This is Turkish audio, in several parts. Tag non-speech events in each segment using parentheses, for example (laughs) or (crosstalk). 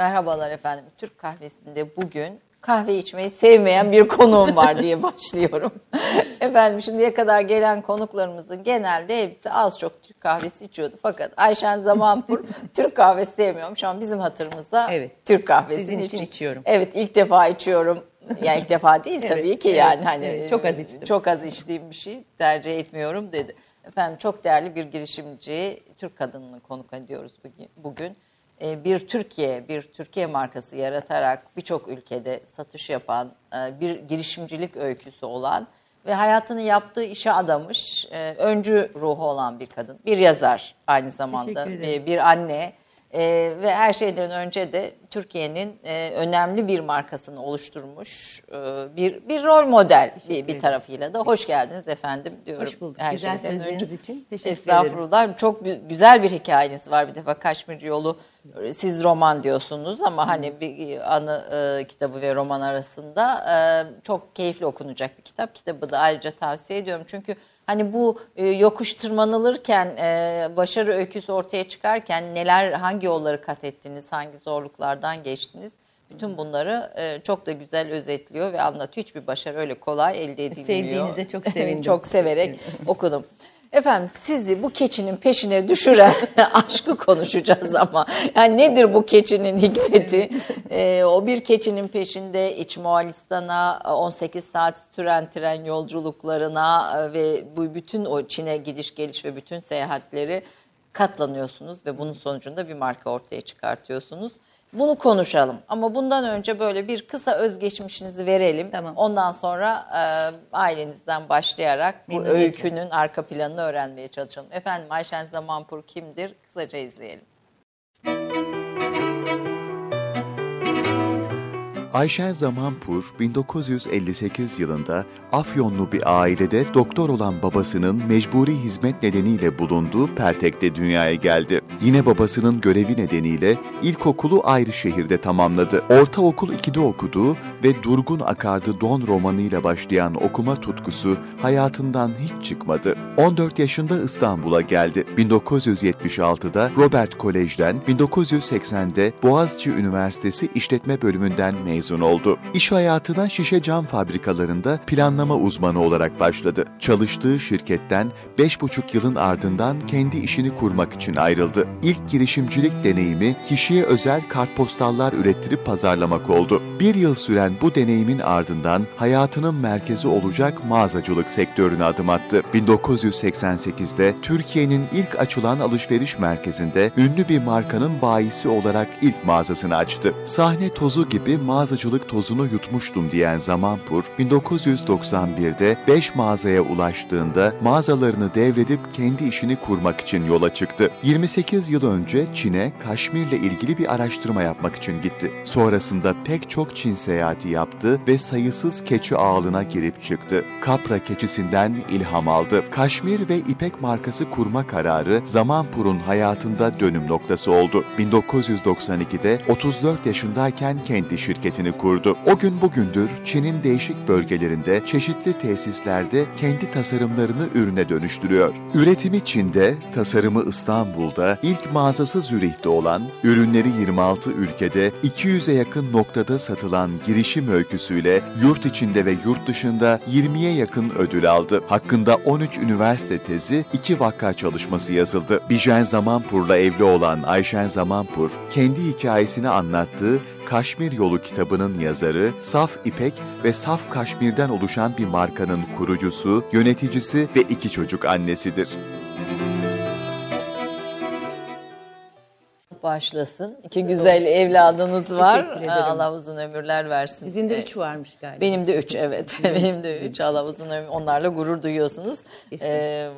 Merhabalar efendim. Türk kahvesinde bugün kahve içmeyi sevmeyen bir konuğum var diye (laughs) başlıyorum. (laughs) efendim şimdiye kadar gelen konuklarımızın genelde hepsi az çok Türk kahvesi içiyordu. Fakat Ayşen Zamanpur (laughs) Türk kahvesi sevmiyormuş ama bizim hatırımızda Evet. Türk kahvesi Sizin için içiyorum. Evet ilk defa içiyorum. Yani ilk defa değil tabii Evet, ki evet, yani hani evet. Çok az içtim. Çok az içtiğim bir şey tercih etmiyorum dedi. Efendim çok değerli bir girişimci Türk kadınını konuk ediyoruz bugün- bugün. Bir Türkiye, bir Türkiye markası yaratarak birçok ülkede satış yapan, e, bir girişimcilik öyküsü olan ve hayatını yaptığı işe adamış, e, öncü ruhu olan bir kadın. Bir yazar aynı zamanda, Teşekkür ederim. e, bir anne e, ve her şeyden önce de Türkiye'nin e, önemli bir markasını oluşturmuş e, bir bir rol model bir, bir ederim. tarafıyla da hoş geldiniz efendim diyorum. Hoş bulduk. Her Güzel şeyden sözleriniz önce. için teşekkür Estağfurullah. Çok gü- güzel bir hikayeniz var bir defa Kaşmir Yolu. Siz roman diyorsunuz ama hani bir anı e, kitabı ve roman arasında e, çok keyifli okunacak bir kitap. Kitabı da ayrıca tavsiye ediyorum çünkü hani bu e, yokuş tırmanılırken e, başarı öyküsü ortaya çıkarken neler hangi yolları kat ettiniz, hangi zorluklardan geçtiniz? Bütün bunları e, çok da güzel özetliyor ve anlatıyor. Hiçbir başarı öyle kolay elde edilmiyor. Sevdiğinize çok (laughs) sevindim. çok severek okudum. Efendim sizi bu keçinin peşine düşüren (laughs) aşkı konuşacağız ama. Yani nedir bu keçinin hikmeti? Ee, o bir keçinin peşinde İç Moğolistan'a 18 saat süren tren yolculuklarına e, ve bu bütün o Çin'e gidiş geliş ve bütün seyahatleri katlanıyorsunuz ve bunun sonucunda bir marka ortaya çıkartıyorsunuz. Bunu konuşalım ama bundan önce böyle bir kısa özgeçmişinizi verelim. Tamam. Ondan sonra e, ailenizden başlayarak bu Memnuniyetle. öykünün arka planını öğrenmeye çalışalım. Efendim Ayşen Zamanpur kimdir? Kısaca izleyelim. Ayşen Zamanpur 1958 yılında Afyonlu bir ailede doktor olan babasının mecburi hizmet nedeniyle bulunduğu Pertek'te dünyaya geldi. Yine babasının görevi nedeniyle ilkokulu ayrı şehirde tamamladı. Ortaokul 2'de okuduğu ve Durgun Akardı Don romanıyla başlayan okuma tutkusu hayatından hiç çıkmadı. 14 yaşında İstanbul'a geldi. 1976'da Robert Kolej'den, 1980'de Boğaziçi Üniversitesi İşletme Bölümünden mezun oldu. İş hayatına şişe cam fabrikalarında planlama uzmanı olarak başladı. Çalıştığı şirketten 5,5 yılın ardından kendi işini kurmak için ayrıldı. İlk girişimcilik deneyimi kişiye özel kartpostallar ürettirip pazarlamak oldu. Bir yıl süren bu deneyimin ardından hayatının merkezi olacak mağazacılık sektörüne adım attı. 1988'de Türkiye'nin ilk açılan alışveriş merkezinde ünlü bir markanın bayisi olarak ilk mağazasını açtı. Sahne tozu gibi mağazacılık tozunu yutmuştum diyen Zamanpur, 1991'de 5 mağazaya ulaştığında mağazalarını devredip kendi işini kurmak için yola çıktı. 28 yıl önce Çin'e Kaşmir'le ilgili bir araştırma yapmak için gitti. Sonrasında pek çok Çin seyahati yaptı ve sayısız keçi ağılına girip çıktı. Kapra keçisinden ilham aldı. Kaşmir ve İpek markası kurma kararı Zamanpur'un hayatında dönüm noktası oldu. 1992'de 34 yaşındayken kendi şirketini kurdu. O gün bugündür Çin'in değişik bölgelerinde çeşitli tesislerde kendi tasarımlarını ürüne dönüştürüyor. Üretimi Çin'de, tasarımı İstanbul'da, ilk mağazası Zürih'te olan, ürünleri 26 ülkede 200'e yakın noktada satılan girişim öyküsüyle yurt içinde ve yurt dışında 20'ye yakın ödül aldı. Hakkında 13 üniversite tezi, 2 vaka çalışması yazıldı. Bijen Zamanpur'la evli olan Ayşen Zamanpur, kendi hikayesini anlattığı Kaşmir Yolu kitabının yazarı, Saf İpek ve Saf Kaşmir'den oluşan bir markanın kurucusu, yöneticisi ve iki çocuk annesidir. Başlasın. İki güzel evladınız var. Allah uzun ömürler versin. Sizin de Ee, üç varmış galiba. Benim de üç evet. (laughs) Benim de üç. Allah uzun ömür. Onlarla gurur duyuyorsunuz. Ee,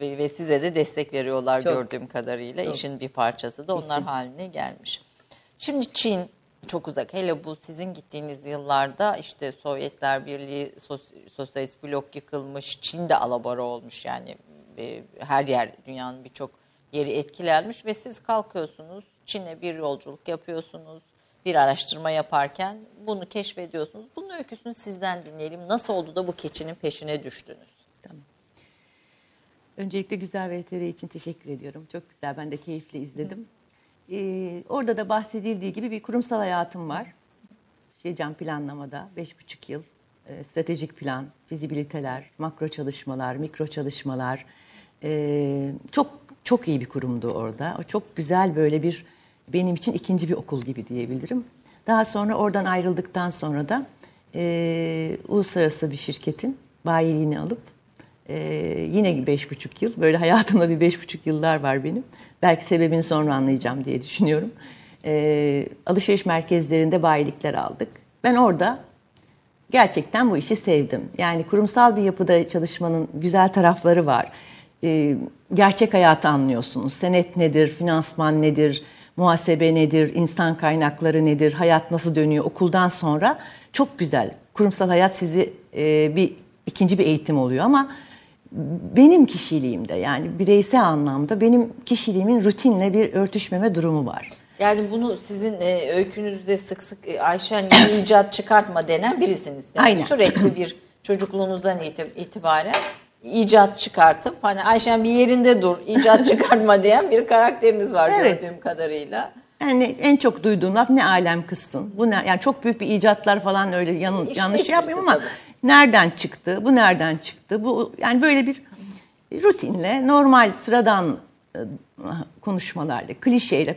ve, size de destek veriyorlar Çok. gördüğüm kadarıyla. Çok. İşin bir parçası da onlar haline gelmiş. Şimdi Çin çok uzak. Hele bu sizin gittiğiniz yıllarda işte Sovyetler Birliği, sos- sosyalist blok yıkılmış, Çin de alabora olmuş yani e, her yer dünyanın birçok yeri etkilenmiş ve siz kalkıyorsunuz Çin'e bir yolculuk yapıyorsunuz. Bir araştırma yaparken bunu keşfediyorsunuz. Bunun öyküsünü sizden dinleyelim. Nasıl oldu da bu keçinin peşine düştünüz? Tamam. Öncelikle güzel VTR için teşekkür ediyorum. Çok güzel. Ben de keyifle izledim. Ee, orada da bahsedildiği gibi bir kurumsal hayatım var. Şecam planlamada 5,5 yıl e, stratejik plan, fizibiliteler, makro çalışmalar, mikro çalışmalar. E, çok çok iyi bir kurumdu orada. O çok güzel böyle bir benim için ikinci bir okul gibi diyebilirim. Daha sonra oradan ayrıldıktan sonra da e, uluslararası bir şirketin bayiliğini alıp e, yine beş buçuk yıl böyle hayatımda bir beş buçuk yıllar var benim. Belki sebebini sonra anlayacağım diye düşünüyorum. E, alışveriş merkezlerinde bayilikler aldık. Ben orada gerçekten bu işi sevdim. Yani kurumsal bir yapıda çalışmanın güzel tarafları var. E, gerçek hayatı anlıyorsunuz. Senet nedir, finansman nedir, muhasebe nedir, insan kaynakları nedir, hayat nasıl dönüyor okuldan sonra çok güzel. Kurumsal hayat sizi e, bir ikinci bir eğitim oluyor ama benim kişiliğimde yani bireysel anlamda benim kişiliğimin rutinle bir örtüşmeme durumu var. Yani bunu sizin e, öykünüzde sık sık e, Ayşen icat çıkartma denen birisiniz. Yani Aynen. Sürekli bir çocukluğunuzdan iti- itibaren icat çıkartıp hani Ayşen bir yerinde dur icat (laughs) çıkartma diyen bir karakteriniz var Evet. gördüğüm kadarıyla. Yani en çok duyduğum laf ne alem kızsın. Bu ne? Yani çok büyük bir icatlar falan öyle yan- yanlış yapmıyorum ama tabii. Nereden çıktı? Bu nereden çıktı? Bu yani böyle bir rutinle normal sıradan e, konuşmalarla, klişeyle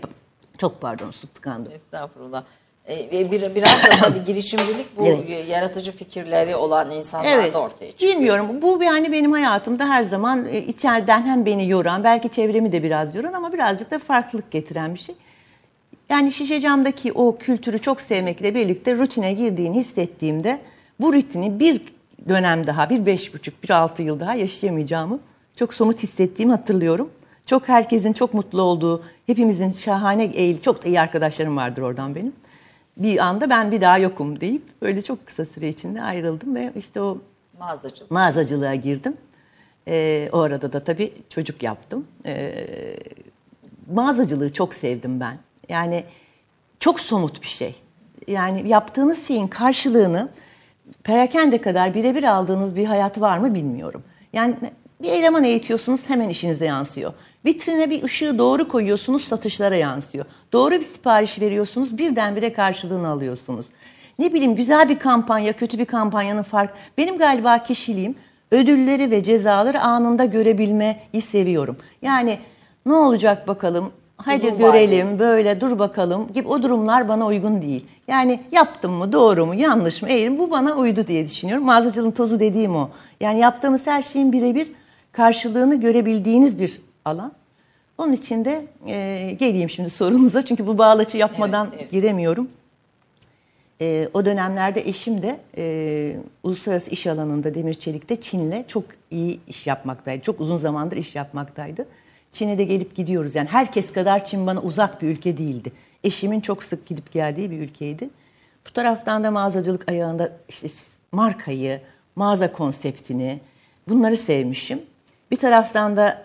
çok pardon su tıkandı. Estağfurullah. E, ve bir, biraz da tabii girişimcilik bu Evet. yaratıcı fikirleri olan insanlarda ortaya çıkıyor. Bilmiyorum. Bu yani benim hayatımda her zaman e, içeriden hem beni yoran, belki çevremi de biraz yoran ama birazcık da farklılık getiren bir şey. Yani şişe camdaki o kültürü çok sevmekle birlikte rutine girdiğini hissettiğimde bu rutini bir dönem daha, bir beş buçuk, bir altı yıl daha yaşayamayacağımı çok somut hissettiğimi hatırlıyorum. Çok herkesin çok mutlu olduğu, hepimizin şahane eğil, çok da iyi arkadaşlarım vardır oradan benim. Bir anda ben bir daha yokum deyip böyle çok kısa süre içinde ayrıldım ve işte o Mağazacılık. mağazacılığa girdim. Ee, o arada da tabii çocuk yaptım. Ee, mağazacılığı çok sevdim ben. Yani çok somut bir şey. Yani yaptığınız şeyin karşılığını perakende kadar birebir aldığınız bir hayat var mı bilmiyorum. Yani bir eleman eğitiyorsunuz hemen işinize yansıyor. Vitrine bir ışığı doğru koyuyorsunuz satışlara yansıyor. Doğru bir sipariş veriyorsunuz birdenbire karşılığını alıyorsunuz. Ne bileyim güzel bir kampanya, kötü bir kampanyanın fark. Benim galiba kişiliğim ödülleri ve cezaları anında görebilmeyi seviyorum. Yani ne olacak bakalım, hadi Uzun görelim, böyle dur bakalım gibi o durumlar bana uygun değil. Yani yaptım mı, doğru mu, yanlış mı, eğri mi bu bana uydu diye düşünüyorum. Mağazacılığın tozu dediğim o. Yani yaptığımız her şeyin birebir karşılığını görebildiğiniz bir alan. Onun için de e, geleyim şimdi sorunuza çünkü bu bağlaçı yapmadan Evet, evet. giremiyorum. E, o dönemlerde eşim de e, uluslararası iş alanında Demir Çelik'te Çin'le çok iyi iş yapmaktaydı. Çok uzun zamandır iş yapmaktaydı. Çin'e de gelip gidiyoruz. Yani herkes kadar Çin bana uzak bir ülke değildi. Eşimin çok sık gidip geldiği bir ülkeydi. Bu taraftan da mağazacılık ayağında işte markayı, mağaza konseptini bunları sevmişim. Bir taraftan da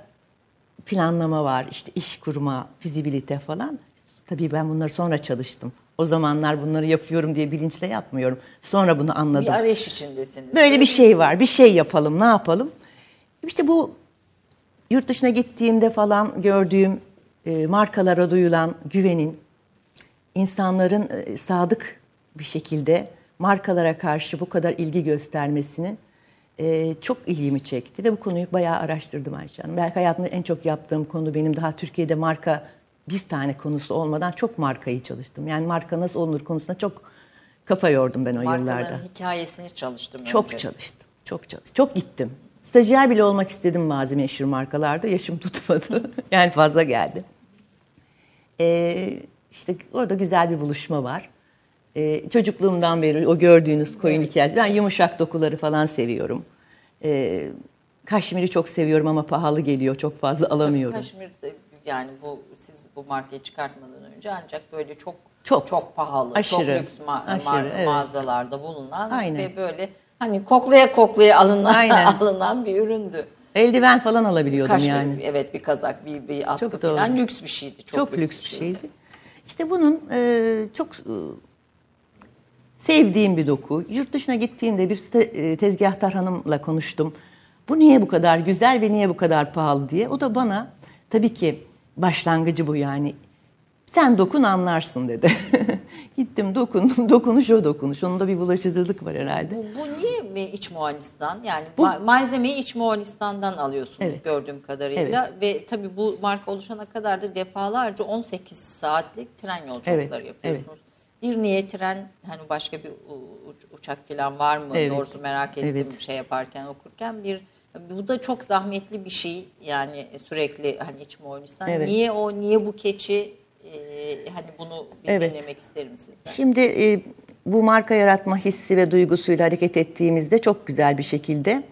planlama var, işte iş kurma, fizibilite falan. Tabii ben bunları sonra çalıştım. O zamanlar bunları yapıyorum diye bilinçle yapmıyorum. Sonra bunu anladım. Bir arayış içindesiniz. Böyle bir şey var. Bir şey yapalım, ne yapalım? İşte bu yurt dışına gittiğimde falan gördüğüm e, markalara duyulan güvenin, insanların e, sadık bir şekilde markalara karşı bu kadar ilgi göstermesinin e, çok ilgimi çekti ve bu konuyu bayağı araştırdım Ayşe Hanım. Belki hayatımda en çok yaptığım konu benim daha Türkiye'de marka bir tane konusu olmadan çok markayı çalıştım. Yani marka nasıl olunur konusunda çok kafa yordum ben o yıllarda. Markaların hikayesini çalıştım Çok önce. çalıştım. Çok çalıştım. Çok gittim. Stajyer bile olmak istedim bazı meşhur markalarda. Yaşım tutmadı. (laughs) yani fazla geldi. Ee, işte orada güzel bir buluşma var. Ee, çocukluğumdan beri o gördüğünüz koyun hikayesi. Ben yumuşak dokuları falan seviyorum. Ee, kaşmiri çok seviyorum ama pahalı geliyor. Çok fazla alamıyorum. Kaşmir'de yani bu siz bu markayı çıkartmadan önce ancak böyle çok Çok. çok pahalı, Aşırı. çok lüks ma- Aşırı, ma- evet. mağazalarda bulunan Aynen. ve böyle hani koklaya koklaya alınan Aynen. (laughs) alınan bir üründü. Eldiven falan alabiliyordum Kaşmir yani. evet bir kazak, bir bir atkı Çok doğru. falan lüks bir şeydi. Çok, Çok, lüks, bir şeydi. İşte bunun e, çok e, sevdiğim bir doku. Yurt dışına gittiğimde bir te- tezgahtar hanımla konuştum. Bu niye bu kadar güzel ve niye bu kadar pahalı diye. O da bana tabii ki başlangıcı bu yani. Sen dokun anlarsın dedi. (laughs) Gittim dokundum. (laughs) Dokunuş o dokunuş. Onun da bir bulaşıcılık var herhalde. Bu, bu niye mi iç Moğolistan? Yani ma- malzemeyi iç Moğolistan'dan alıyorsunuz Evet. gördüğüm kadarıyla. Ve tabii bu marka oluşana kadar da defalarca 18 saatlik tren yolculukları Evet, yapıyorsunuz. Bir niye tren hani başka bir uçak falan var mı? Evet. Doğrusu merak ettim Evet. şey yaparken okurken bir bu da çok zahmetli bir şey yani sürekli hani iç Moğolistan. Evet. Niye o niye bu keçi hani bunu bir Evet. dinlemek isterim sizden. Şimdi e, bu marka yaratma hissi ve duygusuyla hareket ettiğimizde çok güzel bir şekilde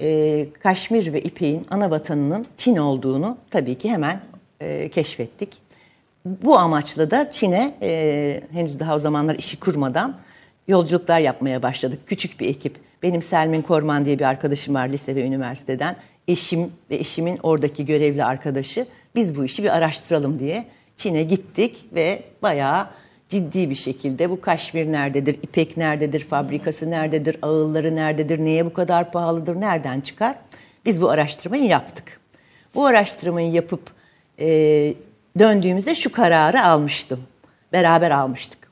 e, Kaşmir ve İpek'in ana vatanının Çin olduğunu tabii ki hemen e, keşfettik. Bu amaçla da Çin'e e, henüz daha o zamanlar işi kurmadan yolculuklar yapmaya başladık. Küçük bir ekip. Benim Selmin Korman diye bir arkadaşım var lise ve üniversiteden. Eşim ve eşimin oradaki görevli arkadaşı. Biz bu işi bir araştıralım diye Çin'e gittik ve bayağı ciddi bir şekilde bu kaşmir nerededir, ipek nerededir, fabrikası nerededir, ağılları nerededir, neye bu kadar pahalıdır, nereden çıkar? Biz bu araştırmayı yaptık. Bu araştırmayı yapıp e, döndüğümüzde şu kararı almıştım. Beraber almıştık.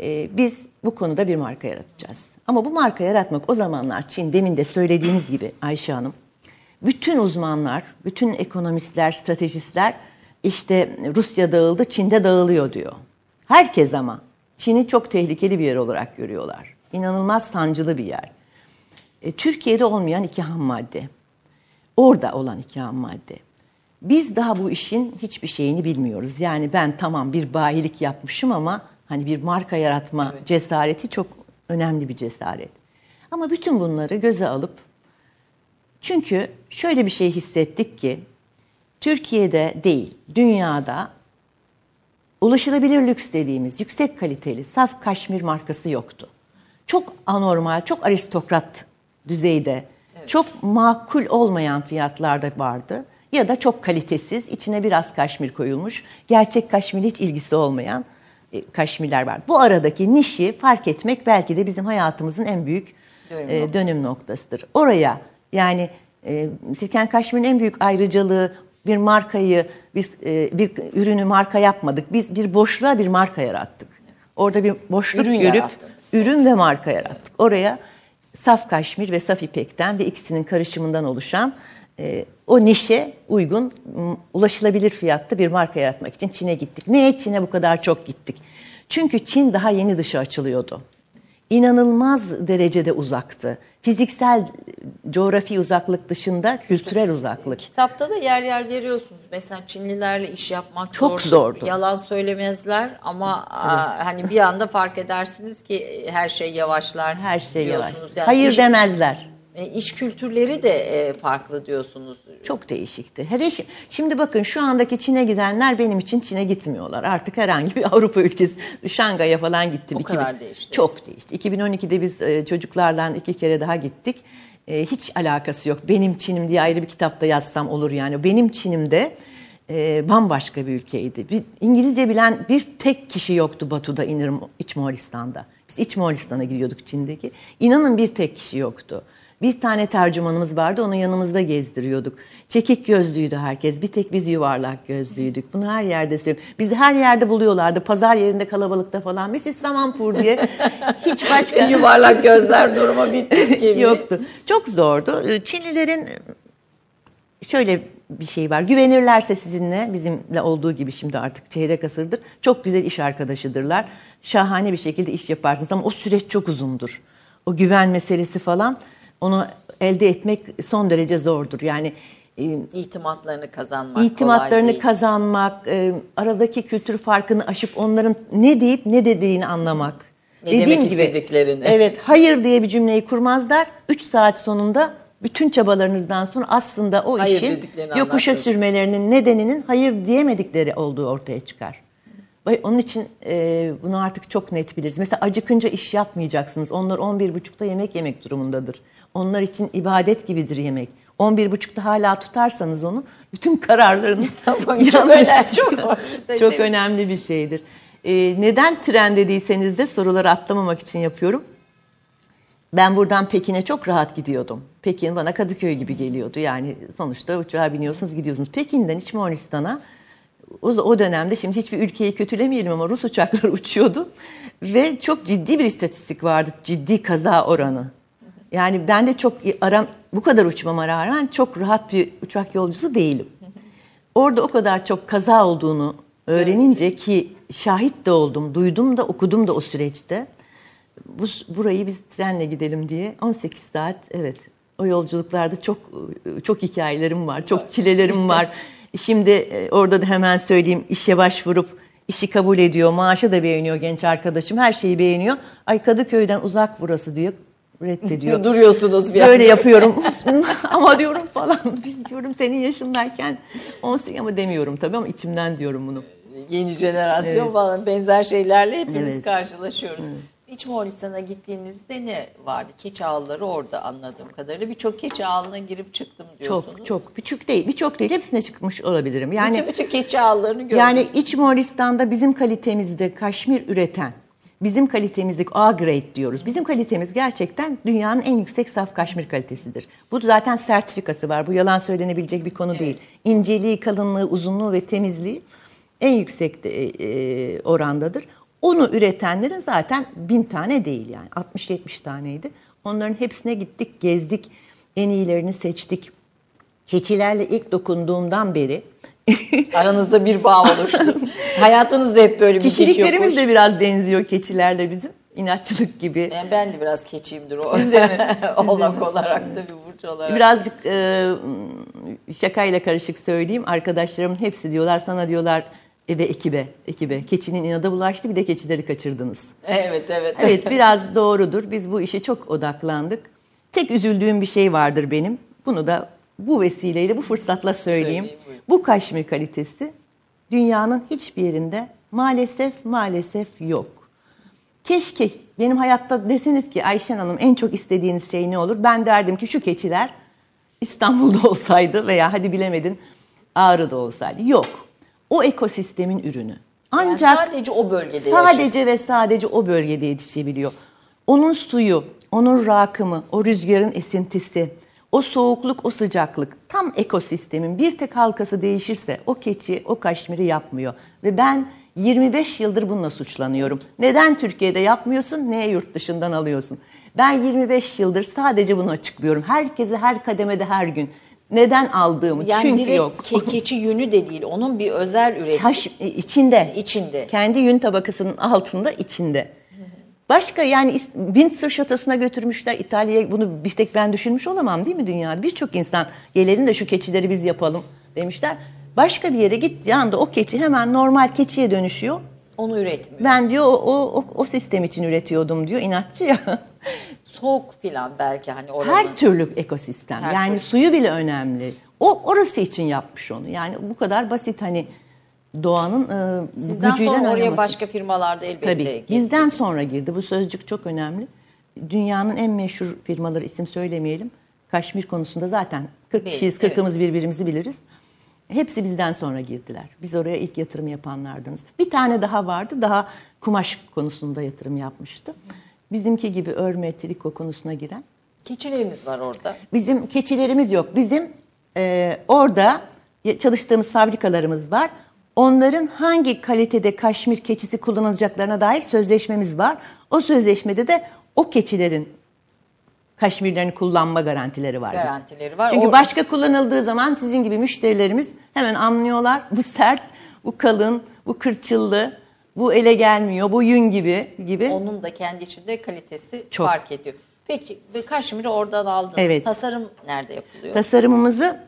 E, biz bu konuda bir marka yaratacağız. Ama bu marka yaratmak o zamanlar Çin demin de söylediğiniz gibi Ayşe Hanım bütün uzmanlar, bütün ekonomistler, stratejistler işte Rusya dağıldı, Çin'de dağılıyor diyor. Herkes ama Çin'i çok tehlikeli bir yer olarak görüyorlar. İnanılmaz sancılı bir yer. E, Türkiye'de olmayan iki ham madde. Orada olan iki ham madde. Biz daha bu işin hiçbir şeyini bilmiyoruz. Yani ben tamam bir bayilik yapmışım ama hani bir marka yaratma cesareti çok önemli bir cesaret. Ama bütün bunları göze alıp çünkü şöyle bir şey hissettik ki Türkiye'de değil, dünyada ulaşılabilir lüks dediğimiz yüksek kaliteli saf kaşmir markası yoktu. Çok anormal, çok aristokrat düzeyde, çok makul olmayan fiyatlarda vardı. Ya da çok kalitesiz, içine biraz kaşmir koyulmuş, gerçek kaşmir hiç ilgisi olmayan e, kaşmirler var. Bu aradaki nişi fark etmek belki de bizim hayatımızın en büyük Dönüm e, dönüm noktasıdır. Oraya yani e, Silken Kaşmir'in en büyük ayrıcalığı bir markayı, biz e, bir ürünü marka yapmadık. Biz bir boşluğa bir marka yarattık. Orada bir boşluk Ürün görüp yarattınız. ürün ve marka yarattık. Oraya saf kaşmir ve saf ipekten ve ikisinin karışımından oluşan e, o nişe uygun ulaşılabilir fiyatta bir marka yaratmak için Çin'e gittik. Niye Çin'e bu kadar çok gittik? Çünkü Çin daha yeni dışa açılıyordu inanılmaz derecede uzaktı. Fiziksel coğrafi uzaklık dışında kültürel uzaklık. Kitapta da yer yer veriyorsunuz. Mesela Çinlilerle iş yapmak Çok zordu. zordu. Yalan söylemezler ama aa, hani bir anda fark edersiniz ki her şey yavaşlar. Her şey yavaş. Yani Hayır iş, demezler. E, iş kültürleri de e, farklı diyorsunuz. Çok değişikti. Hele şi- şimdi bakın şu andaki Çin'e gidenler benim için Çin'e gitmiyorlar. Artık herhangi bir (laughs) Avrupa ülkesi, Şangay'a falan gittim. O kadar değişti. Çok değişti. 2012'de biz e, çocuklarla iki kere daha gittik. E, hiç alakası yok. Benim Çin'im diye ayrı bir kitapta yazsam olur yani. Benim Çin'imde e, bambaşka bir ülkeydi. Bir, İngilizce bilen bir tek kişi yoktu Batu'da, İnir, İç Moğolistan'da. Biz İç Moğolistan'a giriyorduk Çin'deki. İnanın bir tek kişi yoktu. Bir tane tercümanımız vardı, onu yanımızda gezdiriyorduk. Çekik gözlüydü herkes, bir tek biz yuvarlak gözlüydük. Bunu her yerde söylüyorum. Bizi her yerde buluyorlardı, pazar yerinde, kalabalıkta falan. Mrs. Samanpur diye. (laughs) Hiç başka... Yuvarlak gözler duruma bir Türk (laughs) gibi. Yoktu. Çok zordu. Çinlilerin şöyle bir şey var. Güvenirlerse sizinle bizimle olduğu gibi şimdi artık çeyrek asırdır. Çok güzel iş arkadaşıdırlar. Şahane bir şekilde iş yaparsınız ama o süreç çok uzundur. O güven meselesi falan onu elde etmek son derece zordur. Yani e, İtimatlarını kazanmak itimatlarını kazanmak, e, aradaki kültür farkını aşıp onların ne deyip ne dediğini anlamak. Ne demek istediklerini. Evet, hayır diye bir cümleyi kurmazlar. 3 saat sonunda bütün çabalarınızdan sonra aslında o Hayır işin yokuşa anlarsınız. sürmelerinin nedeninin hayır diyemedikleri olduğu ortaya çıkar. Onun için e, bunu artık çok net biliriz. Mesela acıkınca iş yapmayacaksınız. Onlar 11.30'da yemek yemek durumundadır. Onlar için ibadet gibidir yemek. 11.30'da hala tutarsanız onu bütün kararlarınız (laughs) çok (laughs) önemli, (laughs) çok çok önemli bir şeydir. E, neden tren dediyseniz de soruları atlamamak için yapıyorum. Ben buradan Pekin'e çok rahat gidiyordum. Pekin bana Kadıköy gibi geliyordu. Yani sonuçta uçağa biniyorsunuz gidiyorsunuz. Pekin'den İç Moğolistan'a o dönemde şimdi hiçbir ülkeyi kötülemeyelim ama Rus uçakları uçuyordu ve çok ciddi bir istatistik vardı. Ciddi kaza oranı. Yani ben de çok aram bu kadar uçmama rağmen çok rahat bir uçak yolcusu değilim. Orada o kadar çok kaza olduğunu öğrenince ki şahit de oldum, duydum da okudum da o süreçte. Bu, burayı biz trenle gidelim diye 18 saat evet o yolculuklarda çok çok hikayelerim var, çok çilelerim var. (laughs) Şimdi e, orada da hemen söyleyeyim işe başvurup işi kabul ediyor, maaşı da beğeniyor genç arkadaşım, her şeyi beğeniyor. Ay Kadıköy'den uzak burası diyor, reddediyor. (laughs) Duruyorsunuz bir Böyle yapıyorum (laughs) (laughs) ama diyorum falan biz diyorum senin yaşındayken 18 ama demiyorum tabii ama içimden diyorum bunu. Yeni jenerasyon falan benzer şeylerle hepimiz Evet. karşılaşıyoruz. İç Moğolistan'a gittiğinizde ne vardı? Keçi ağları orada anladığım kadarıyla. Birçok keçi ağına girip çıktım diyorsunuz. Çok çok küçük değil, birçok değil hepsine çıkmış olabilirim. Yani bütün, bütün keçi ağlarını gördüm. Yani İç Moğolistan'da bizim kalitemizde kaşmir üreten, bizim kalitemizde A grade diyoruz. Bizim kalitemiz gerçekten dünyanın en yüksek saf kaşmir kalitesidir. Bu zaten sertifikası var. Bu yalan söylenebilecek bir konu değil. İnceliği, kalınlığı, uzunluğu ve temizliği en yüksek de, e, orandadır. Onu üretenlerin zaten bin tane değil yani 60-70 taneydi. Onların hepsine gittik, gezdik, en iyilerini seçtik. Keçilerle ilk dokunduğumdan beri (laughs) Aranızda bir bağ oluştu. Hayatınızda hep böyle bir Kişiliklerimiz de biraz benziyor keçilerle bizim. İnatçılık gibi. Yani ben de biraz keçiyimdir o. (laughs) Siz de mi? Oğlak olarak da bir burç olarak. Birazcık e, şakayla karışık söyleyeyim. Arkadaşlarımın hepsi diyorlar sana diyorlar e, ve ekibe, ekibe. Keçinin inada bulaştı bir de keçileri kaçırdınız. Evet evet. Evet (laughs) biraz doğrudur. Biz bu işe çok odaklandık. Tek üzüldüğüm bir şey vardır benim. Bunu da bu vesileyle, bu fırsatla söyleyeyim. Buyurun. bu kaşmir kalitesi dünyanın hiçbir yerinde maalesef maalesef yok. Keşke benim hayatta deseniz ki Ayşen Hanım en çok istediğiniz şey ne olur? Ben derdim ki şu keçiler İstanbul'da (laughs) olsaydı veya hadi bilemedin Ağrı'da olsaydı. Yok. O ekosistemin ürünü. Yani Ancak sadece o bölgede yaşıyor. Sadece ve sadece o bölgede yetişebiliyor. Onun suyu, onun rakımı, o rüzgarın esintisi, o soğukluk, o sıcaklık tam ekosistemin bir tek halkası değişirse o keçi o kaşmiri yapmıyor. Ve ben 25 yıldır bununla suçlanıyorum. Neden Türkiye'de yapmıyorsun, neye yurt dışından alıyorsun? Ben 25 yıldır sadece bunu açıklıyorum. Herkese her kademede her gün. Neden aldığımı Yani çünkü yok. ke- keçi yünü de değil. Onun bir özel üretimi. Taş e, içinde. İçinde. Kendi yün tabakasının altında içinde. Başka yani Windsor şatosuna götürmüşler İtalya'ya bunu bir tek ben düşünmüş olamam değil mi dünyada? Birçok insan gelelim de şu keçileri biz yapalım demişler. Başka bir yere gittiği anda o keçi hemen normal keçiye dönüşüyor. Onu üretmiyor. Ben diyor o, o, o, o sistem için üretiyordum diyor inatçı ya. (laughs) Soğuk filan belki hani oranın. Her türlü ekosistem. Her yani türlü. suyu bile önemli. O orası için yapmış onu. Yani bu kadar basit hani doğanın e, Sizden gücüyle sonra oraya oynaması. başka firmalarda elbette Tabii. girdi. Bizden sonra girdi. Bu sözcük çok önemli. Dünyanın en meşhur firmaları isim söylemeyelim. Kaşmir konusunda zaten 40 Belli, kişiyiz, 40'ımız birbirimizi biliriz. Hepsi bizden sonra girdiler. Biz oraya ilk yatırım yapanlardınız. Bir tane daha vardı. Daha kumaş konusunda yatırım yapmıştı. Bizimki gibi örme, triko konusuna giren. Keçilerimiz var orada. Bizim keçilerimiz yok. Bizim e, orada çalıştığımız fabrikalarımız var. Onların hangi kalitede kaşmir keçisi kullanılacaklarına dair sözleşmemiz var. O sözleşmede de o keçilerin kaşmirlerini kullanma garantileri var. bizim. Garantileri var. Çünkü başka kullanıldığı zaman sizin gibi müşterilerimiz hemen anlıyorlar. Bu sert, bu kalın, bu kırçıllı, bu ele gelmiyor, bu yün gibi gibi. Onun da kendi içinde kalitesi Çok. fark ediyor. Peki kaşmiri oradan aldınız. Evet. Tasarım nerede yapılıyor? Tasarımımızı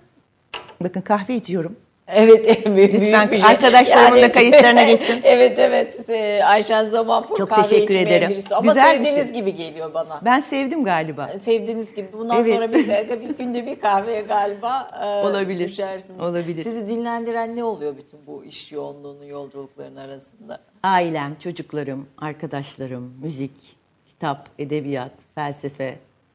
bakın kahve içiyorum. Evet, (laughs) büyük, Lütfen bir şey. arkadaşlarımın da kayıtlarına (laughs) geçsin. evet, evet. Ee, Ayşen Zamanpur Çok kahve teşekkür ederim. birisi. Ama Güzel sevdiğiniz şey. gibi geliyor bana. Ben sevdim galiba. Sevdiğiniz gibi. Bundan Evet. sonra bir, bir (laughs) günde bir kahveye galiba e, Olabilir. düşersiniz. Olabilir. Sizi dinlendiren ne oluyor bütün bu iş yoğunluğunu, yolculukların arasında? Ailem, çocuklarım, arkadaşlarım, müzik, kitap, edebiyat, felsefe.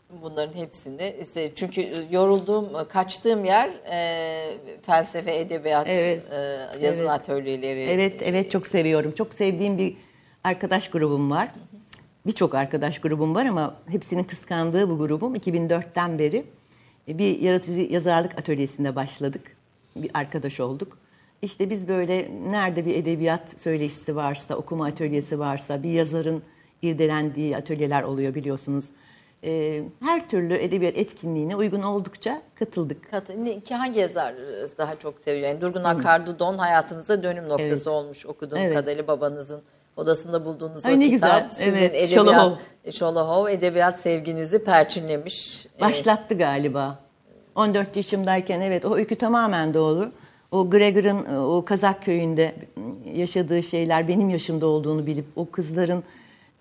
Bunların hepsini işte çünkü yorulduğum, kaçtığım yer e, felsefe, edebiyat, Evet. e, yazın Evet. atölyeleri. Evet, evet çok seviyorum. Çok sevdiğim bir arkadaş grubum var. Birçok arkadaş grubum var ama hepsinin kıskandığı bu grubum 2004'ten beri bir yaratıcı yazarlık atölyesinde başladık. Bir arkadaş olduk. İşte biz böyle nerede bir edebiyat söyleşisi varsa, okuma atölyesi varsa, bir yazarın irdelendiği atölyeler oluyor biliyorsunuz. Ee, her türlü edebiyat etkinliğine uygun oldukça katıldık. Kat- ne- ki hangi yazar daha çok seviyor? Yani Durgun Akardı Don hayatınıza dönüm noktası Evet. olmuş okuduğum Evet. kadarıyla babanızın odasında bulduğunuz o Ay ne kitap. güzel. Sizin Evet, edebiyat, Şolohov. Şolohov edebiyat sevginizi perçinlemiş. Ee, Başlattı galiba. 14 yaşımdayken evet o öykü tamamen doğru. O Gregor'ın e, o Kazak köyünde yaşadığı şeyler benim yaşımda olduğunu bilip o kızların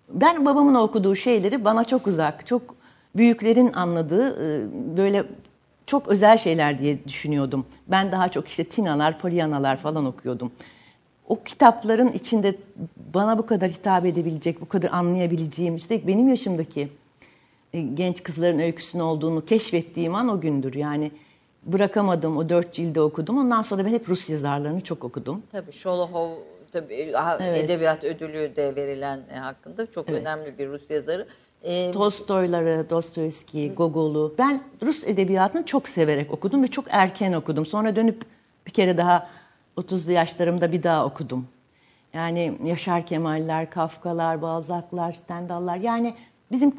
ben babamın okuduğu şeyleri bana çok uzak, çok büyüklerin anladığı e, böyle çok özel şeyler diye düşünüyordum. Ben daha çok işte Tinalar, Pollyannalar falan okuyordum. O kitapların içinde bana bu kadar hitap edebilecek, bu kadar anlayabileceğim, üstelik benim yaşımdaki e, genç kızların öyküsünün olduğunu keşfettiğim an o gündür. Yani bırakamadım, o dört cilde okudum. Ondan sonra ben hep Rus yazarlarını çok okudum. Tabii Şolohov tabii ha- Evet. edebiyat ödülü de verilen e, hakkında çok önemli bir Rus yazarı. Ee, Tolstoyları, Dostoyevski, Gogol'u. Ben Rus edebiyatını çok severek okudum ve çok erken okudum. Sonra dönüp bir kere daha 30'lu yaşlarımda bir daha okudum. Yani Yaşar Kemaller, Kafkalar, Balzac'lar, Stendhal'lar. Yani bizim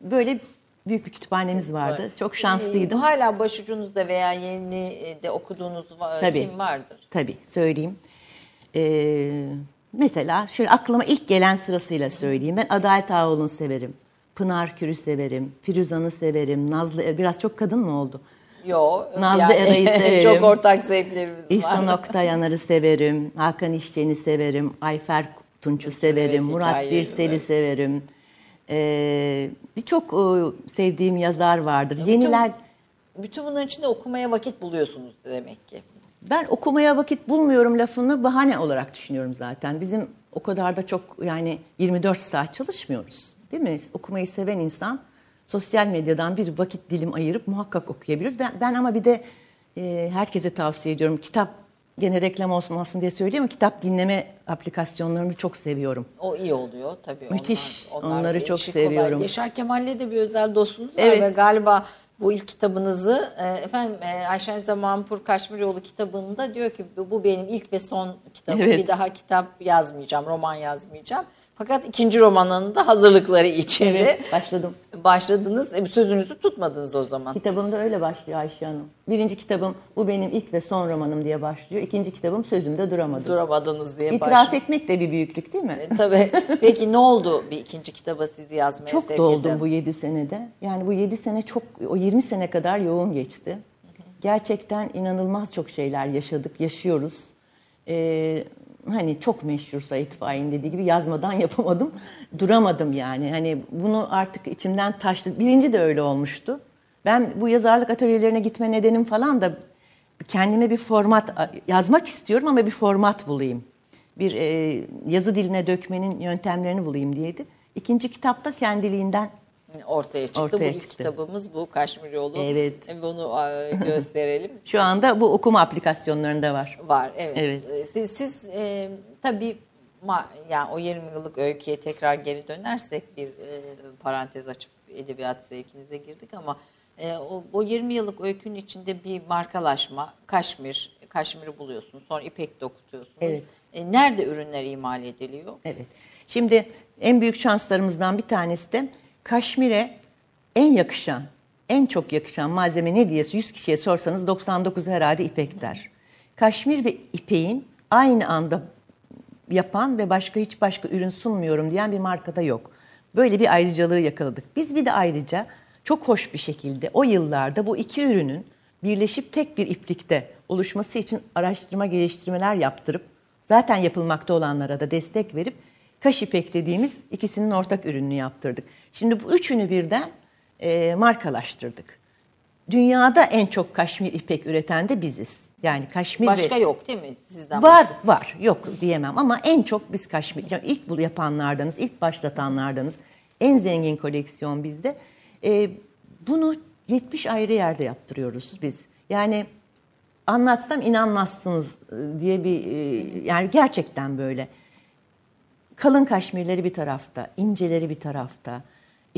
böyle büyük bir kütüphanemiz vardı. Çok şanslıydım. Ee, hala başucunuzda veya yeni e, de okuduğunuz Tabii. kim vardır? Tabii söyleyeyim. Ee, mesela şöyle aklıma ilk gelen sırasıyla söyleyeyim. Ben Adalet Ağoğlu'nu severim. Pınar Kür'ü severim. Firuzan'ı severim. Nazlı Er- biraz çok kadın mı oldu? Yo. Nazlı Eray'ı (laughs) severim. çok ortak zevklerimiz İhsan var. Oktayanar'ı severim. Hakan İşçen'i severim. Ayfer Tunç'u severim. Evet, Murat Birsel'i severim. Ee, Birçok e, sevdiğim yazar vardır. Yeniler... Bütün bunların içinde okumaya vakit buluyorsunuz demek ki. Ben okumaya vakit bulmuyorum lafını bahane olarak düşünüyorum zaten. Bizim o kadar da çok yani 24 saat çalışmıyoruz. Değil mi? Okumayı seven insan sosyal medyadan bir vakit dilim ayırıp muhakkak okuyabiliriz. Ben, ben ama bir de e, herkese tavsiye ediyorum. Kitap gene reklam olmasın diye söyleyeyim ama kitap dinleme aplikasyonlarını çok seviyorum. O iyi oluyor tabii. Müthiş. Onlar, onlar Onları çok seviyorum. Kolay. Yaşar Kemal'le de bir özel dostunuz var Evet. ve galiba bu ilk kitabınızı e, efendim e, Ayşen Zamanpur Kaşmiroğlu kitabında diyor ki bu bu benim ilk ve son kitabım. Evet. Bir daha kitap yazmayacağım, roman yazmayacağım. Fakat ikinci romanının da hazırlıkları içinde Evet, başladım. başladınız. E, sözünüzü tutmadınız o zaman. Kitabım da öyle başlıyor Ayşe Hanım. Birinci kitabım bu benim ilk ve son romanım diye başlıyor. İkinci kitabım sözümde duramadım. Duramadınız diye İtiraf başlıyor. etmek de bir büyüklük değil mi? E, Tabii. (laughs) Peki ne oldu bir ikinci kitaba sizi yazmaya Çok sevk doldum eden? bu 7 senede. Yani bu 7 sene çok, o 20 sene kadar yoğun geçti. Gerçekten inanılmaz çok şeyler yaşadık, yaşıyoruz. Ee, hani çok meşhur Sait Faik'in dediği gibi yazmadan (laughs) yapamadım. Duramadım yani. Hani bunu artık içimden taştı. Birinci de öyle olmuştu. Ben bu yazarlık atölyelerine gitme nedenim falan da kendime bir format yazmak istiyorum ama bir format bulayım. Bir e, yazı diline dökmenin yöntemlerini bulayım diyeydi. İkinci kitapta kendiliğinden ortaya çıktı. Ortaya bu ilk çıktı. kitabımız bu Kaşmir Yolu. Evet. E, Bunu gösterelim. (laughs) şu anda bu okuma aplikasyonlarında var. Var evet. Evet. E, Siz, siz e, tabii ma, yani o 20 yıllık öyküye tekrar geri dönersek bir e, parantez açıp edebiyat zevkinize girdik ama e, o, o 20 yıllık öykünün içinde bir markalaşma, Kaşmir, Kaşmir'i buluyorsunuz. Sonra İpek dokutuyorsunuz. Evet. E, nerede ürünler imal ediliyor? Evet. Şimdi en büyük şanslarımızdan bir tanesi de Kaşmir'e en yakışan, en çok yakışan malzeme ne diye 100 kişiye sorsanız 99 herhalde ipek der. Kaşmir ve ipeğin aynı anda yapan ve başka hiç başka ürün sunmuyorum diyen bir markada yok. Böyle bir ayrıcalığı yakaladık. Biz bir de ayrıca çok hoş bir şekilde o yıllarda bu iki ürünün birleşip tek bir iplikte oluşması için araştırma geliştirmeler yaptırıp zaten yapılmakta olanlara da destek verip kaş ipek dediğimiz ikisinin ortak ürününü yaptırdık. Şimdi bu üçünü birden e, markalaştırdık. Dünyada en çok kaşmir ipek üreten de biziz. Yani kaşmir ve- Başka yok değil mi sizden? Var var yok diyemem ama en çok biz Kaşmir yani ilk bu yapanlardanız, ilk başlatanlardanız. En zengin koleksiyon bizde. Ee, bunu 70 ayrı yerde yaptırıyoruz biz. Yani anlatsam inanmazsınız e, diye bir e, yani gerçekten böyle. Kalın kaşmirleri bir tarafta, inceleri bir tarafta,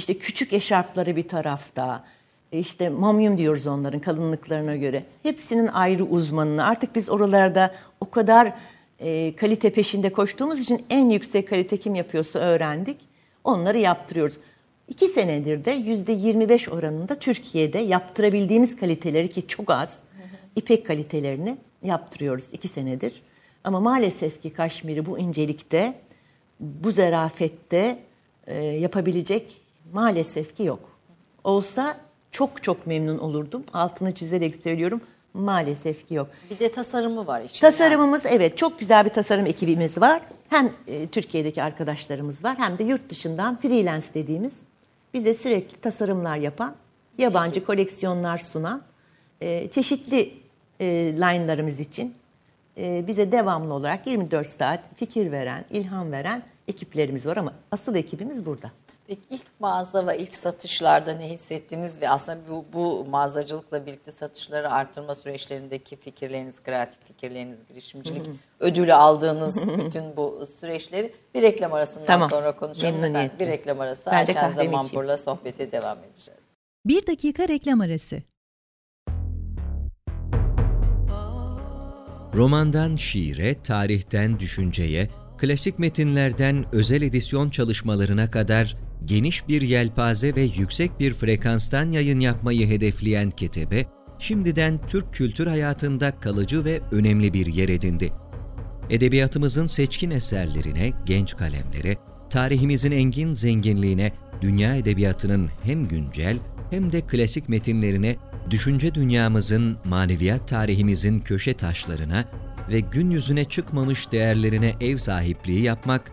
işte küçük eşarpları bir tarafta, işte mamyum diyoruz onların kalınlıklarına göre. Hepsinin ayrı uzmanını. Artık biz oralarda o kadar e, kalite peşinde koştuğumuz için en yüksek kalite kim yapıyorsa öğrendik. Onları yaptırıyoruz. İki senedir de yüzde 25 oranında Türkiye'de yaptırabildiğimiz kaliteleri ki çok az ipek kalitelerini yaptırıyoruz iki senedir. Ama maalesef ki Kaşmir'i bu incelikte, bu zerafette e, yapabilecek maalesef ki yok. Olsa çok çok memnun olurdum. Altını çizerek söylüyorum. Maalesef ki yok. Bir de tasarımı var içinde. Tasarımımız evet çok güzel bir tasarım ekibimiz var. Hem e, Türkiye'deki arkadaşlarımız var hem de yurt dışından freelance dediğimiz bize sürekli tasarımlar yapan, yabancı koleksiyonlar sunan, e, çeşitli e, line'larımız için e, bize devamlı olarak 24 saat fikir veren, ilham veren ekiplerimiz var ama asıl ekibimiz burada. Peki ilk mağaza ve ilk satışlarda ne hissettiniz ve aslında bu, bu mağazacılıkla birlikte satışları artırma süreçlerindeki fikirleriniz, kreatif fikirleriniz, girişimcilik ödülü aldığınız bütün bu süreçleri bir reklam arasından Tamam. sonra konuşalım. Memnuniyetle. Bir reklam arası Ben Ayşen Zamanpur'la sohbete devam edeceğiz. Bir dakika reklam arası. Romandan şiire, tarihten düşünceye, klasik metinlerden özel edisyon çalışmalarına kadar geniş bir yelpaze ve yüksek bir frekanstan yayın yapmayı hedefleyen Ketebe, şimdiden Türk kültür hayatında kalıcı ve önemli bir yer edindi. Edebiyatımızın seçkin eserlerine, genç kalemlere, tarihimizin engin zenginliğine, dünya edebiyatının hem güncel hem de klasik metinlerine, düşünce dünyamızın, maneviyat tarihimizin köşe taşlarına ve gün yüzüne çıkmamış değerlerine ev sahipliği yapmak,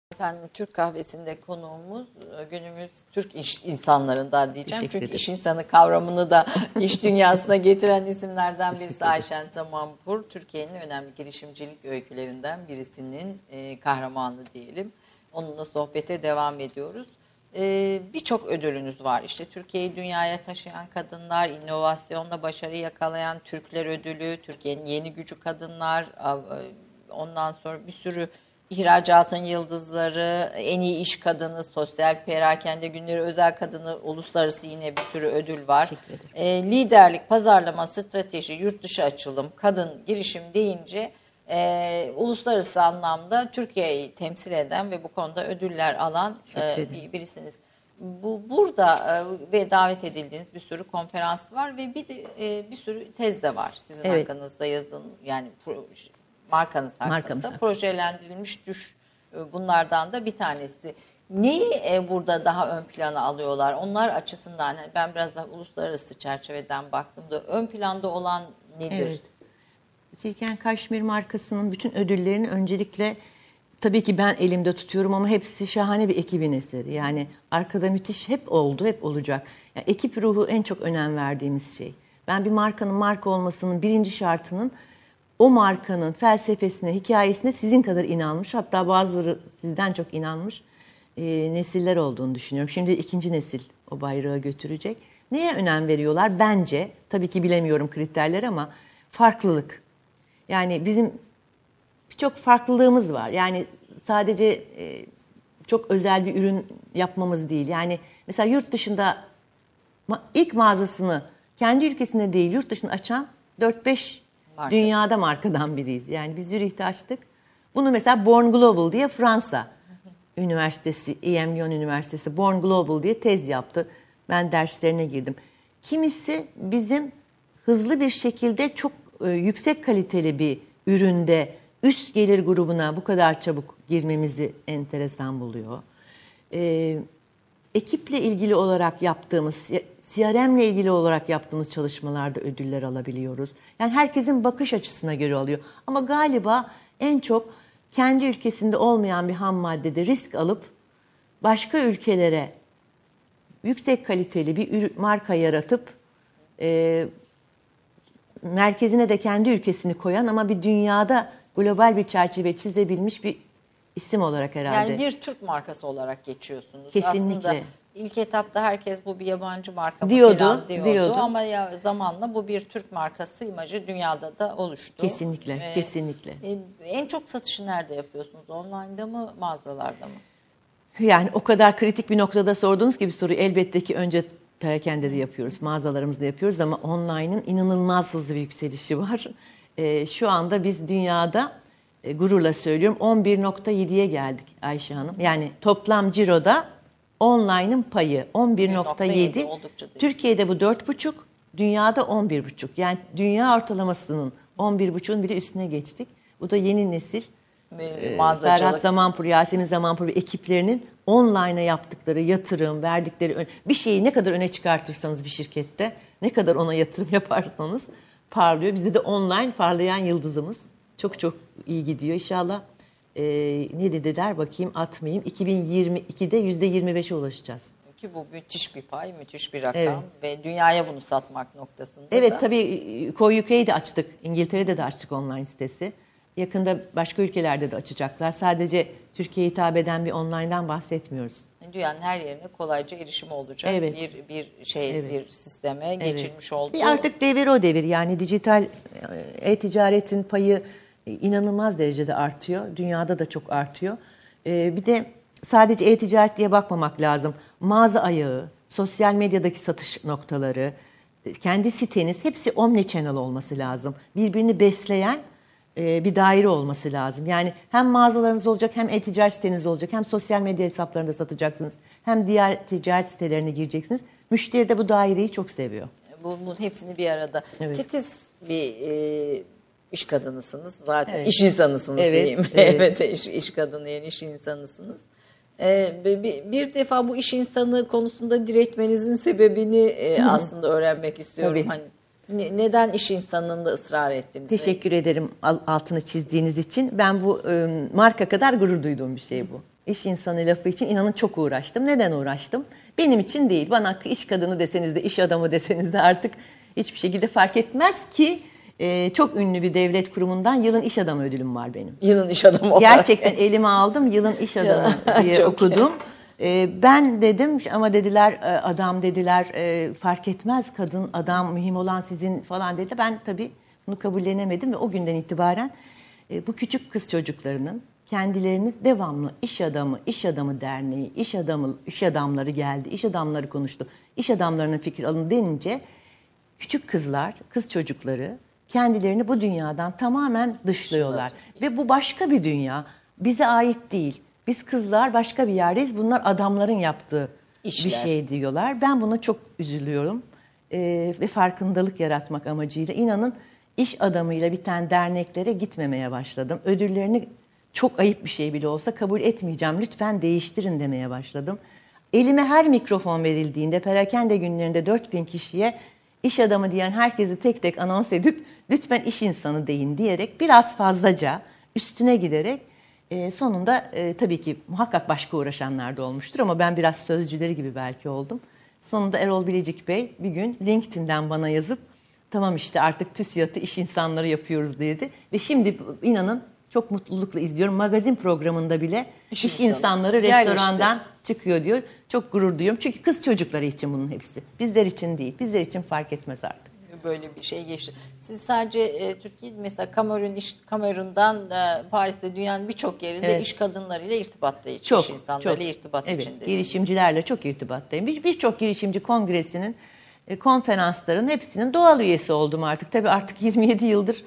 Efendim Türk kahvesinde konuğumuz e, günümüz Türk iş insanlarından diyeceğim. Çünkü iş insanı kavramını da (laughs) iş dünyasına getiren isimlerden birisi Ayşen Zamanpur. Türkiye'nin önemli girişimcilik öykülerinden birisinin e, kahramanı diyelim. Onunla sohbete devam ediyoruz. E, Birçok ödülünüz var. İşte Türkiye'yi dünyaya taşıyan kadınlar, inovasyonla başarı yakalayan Türkler ödülü, Türkiye'nin yeni gücü kadınlar, e, ondan sonra bir sürü İhracatın yıldızları, en iyi iş kadını, sosyal perakende günleri özel kadını, uluslararası yine bir sürü ödül var. E, liderlik, pazarlama, strateji, yurt dışı açılım, kadın girişim deyince e, uluslararası anlamda Türkiye'yi temsil eden ve bu konuda ödüller alan e, bir, birisiniz. Bu burada e, ve davet edildiğiniz bir sürü konferans var ve bir de e, bir sürü tez de var sizin Evet. hakkınızda yazın yani markanız hakkında Markamız hakkında. projelendirilmiş düş e, bunlardan da bir tanesi. Neyi e, burada daha ön plana alıyorlar? Onlar açısından yani ben biraz daha uluslararası çerçeveden baktığımda ön planda olan nedir? Evet. Silken Kaşmir markasının bütün ödüllerini öncelikle tabii ki ben elimde tutuyorum ama hepsi şahane bir ekibin eseri. Yani arkada müthiş hep oldu, hep olacak. Yani ekip ruhu en çok önem verdiğimiz şey. Ben bir markanın marka olmasının birinci şartının o markanın felsefesine, hikayesine sizin kadar inanmış, hatta bazıları sizden çok inanmış e, nesiller olduğunu düşünüyorum. Şimdi ikinci nesil o bayrağı götürecek. Neye önem veriyorlar? Bence, tabii ki bilemiyorum kriterleri ama farklılık. Yani bizim birçok farklılığımız var. Yani sadece e, çok özel bir ürün yapmamız değil. Yani mesela yurt dışında ilk mağazasını kendi ülkesinde değil yurt dışında açan 4-5 Marka. dünyada markadan biriyiz. Yani biz Zürih'te açtık. Bunu mesela Born Global diye Fransa Üniversitesi, EM Lyon Üniversitesi Born Global diye tez yaptı. Ben derslerine girdim. Kimisi bizim hızlı bir şekilde çok e, yüksek kaliteli bir üründe üst gelir grubuna bu kadar çabuk girmemizi enteresan buluyor. E, ekiple ilgili olarak yaptığımız, CRM ile ilgili olarak yaptığımız çalışmalarda ödüller alabiliyoruz. Yani herkesin bakış açısına göre alıyor. Ama galiba en çok kendi ülkesinde olmayan bir ham maddede risk alıp başka ülkelere yüksek kaliteli bir marka yaratıp e, merkezine de kendi ülkesini koyan ama bir dünyada global bir çerçeve çizebilmiş bir isim olarak herhalde. Yani bir Türk markası olarak geçiyorsunuz. Kesinlikle. Aslında ilk etapta herkes bu bir yabancı marka Diyordu, falan diyordu. diyordu. Ama ya zamanla bu bir Türk markası imajı dünyada da oluştu. Kesinlikle, Ee, kesinlikle. e, en çok satışı nerede yapıyorsunuz? Online'da mı, mağazalarda mı? Yani o kadar kritik bir noktada sorduğunuz gibi soruyu elbette ki önce perakende de yapıyoruz, mağazalarımızda yapıyoruz ama online'ın inanılmaz hızlı bir yükselişi var. Ee, şu anda biz dünyada e, gururla söylüyorum 11.7'ye geldik Ayşe Hanım. Yani toplam ciroda online'ın payı 11.7. 11.7 oldukça değil. Türkiye'de bu 4.5, dünyada 11.5. Yani dünya ortalamasının 11.5'un bile üstüne geçtik. Bu da yeni nesil Serhat Mağazacılık. Zamanpur, Yasemin Zamanpur ve ekiplerinin online'a yaptıkları yatırım, verdikleri bir şeyi ne kadar öne çıkartırsanız bir şirkette, ne kadar ona yatırım (laughs) yaparsanız parlıyor. Bizde de online parlayan yıldızımız. Çok çok iyi gidiyor. İnşallah e, ne dediler bakayım atmayayım. 2022'de %25'e ulaşacağız. Ki bu müthiş bir pay, müthiş bir rakam Evet. ve dünyaya bunu satmak noktasında da. Evet tabii e, Koy UK'yi de açtık. İngiltere'de de açtık online sitesi. Yakında başka ülkelerde de açacaklar. Sadece Türkiye'ye hitap eden bir online'dan bahsetmiyoruz. Dünyanın her yerine kolayca erişimi olacak Evet. bir bir şey Evet. bir sisteme geçilmiş oldu. Bir artık devir o devir. Yani dijital e, e-ticaretin payı e, inanılmaz derecede artıyor. Dünyada da çok artıyor. E, bir de sadece e-ticaret diye bakmamak lazım. Mağaza ayağı, sosyal medyadaki satış noktaları, e, kendi siteniz hepsi omnichannel olması lazım. Birbirini besleyen e, bir daire olması lazım. Yani hem mağazalarınız olacak hem e-ticaret siteniz olacak hem sosyal medya hesaplarında satacaksınız hem diğer ticaret sitelerine gireceksiniz. Müşteri de bu daireyi çok seviyor. Bu, bunun hepsini bir arada. Evet. Titiz bir e, iş kadınısınız zaten. Evet. iş insanısınız Evet, diyeyim. evet. (laughs) Evet, iş, iş kadını yani iş insanısınız. E, bir, bir- defa bu iş insanı konusunda diretmenizin sebebini e, aslında öğrenmek istiyorum. Tabii. Hani ne- neden iş insanlığında ısrar ettiniz? Teşekkür ederim al- altını çizdiğiniz için. Ben bu e, marka kadar gurur duyduğum bir şey bu. İş insanı lafı için inanın çok uğraştım. Neden uğraştım? Benim için değil. Bana iş kadını deseniz de iş adamı deseniz de artık hiçbir şekilde fark etmez ki e, çok ünlü bir devlet kurumundan yılın iş adamı ödülüm var benim. Yılın iş adamı olarak. Gerçekten (laughs) elime aldım yılın iş adamı (laughs) diye okudum. Ee, ben dedim ama dediler e, adam dediler e, fark etmez kadın adam mühim olan sizin falan dedi. Ben tabii bunu kabullenemedim ve o günden itibaren e, bu küçük kız çocuklarının kendilerini devamlı iş adamı, iş adamı derneği, iş adamı, iş adamları geldi, iş adamları konuştu. İş adamlarının fikir alın denince küçük kızlar, kız çocukları kendilerini bu dünyadan tamamen dışlıyorlar. Ve bu başka bir dünya. Bize ait değil. Biz kızlar başka bir yerdeyiz. Bunlar adamların yaptığı İşler. bir şey diyorlar. Ben buna çok üzülüyorum. Ee, ve farkındalık yaratmak amacıyla inanın iş adamıyla biten derneklere gitmemeye başladım. Ödüllerini çok ayıp bir şey bile olsa kabul etmeyeceğim. Lütfen değiştirin demeye başladım. Elime her mikrofon verildiğinde perakende günlerinde 4000 kişiye iş adamı diyen herkesi tek tek anons edip lütfen iş insanı deyin diyerek biraz fazlaca üstüne giderek e, sonunda e, tabii ki muhakkak başka uğraşanlar da olmuştur ama ben biraz sözcüleri gibi belki oldum. Sonunda Erol Bilecik Bey bir gün LinkedIn'den bana yazıp tamam işte artık TÜSİAD'ı iş insanları yapıyoruz dedi. Ve şimdi inanın çok mutlulukla izliyorum. Magazin programında bile İş iş, insanları restorandan çıkıyor diyor. Çok gurur duyuyorum. Çünkü kız çocukları için bunun hepsi. Bizler için değil. Bizler için fark etmez artık. böyle bir şey geçti. Siz sadece e, Türkiye mesela Kamerun iş Kamerun'dan e, Paris'te dünyanın birçok yerinde Evet. iş kadınlarıyla irtibatta iş Çok, insanlarıyla çok. irtibat evet, içindesiniz. Girişimcilerle çok irtibattayım. Bir- Birçok girişimci kongresinin, e, konferansların hepsinin doğal üyesi oldum artık. Tabii artık (laughs) 27 yıldır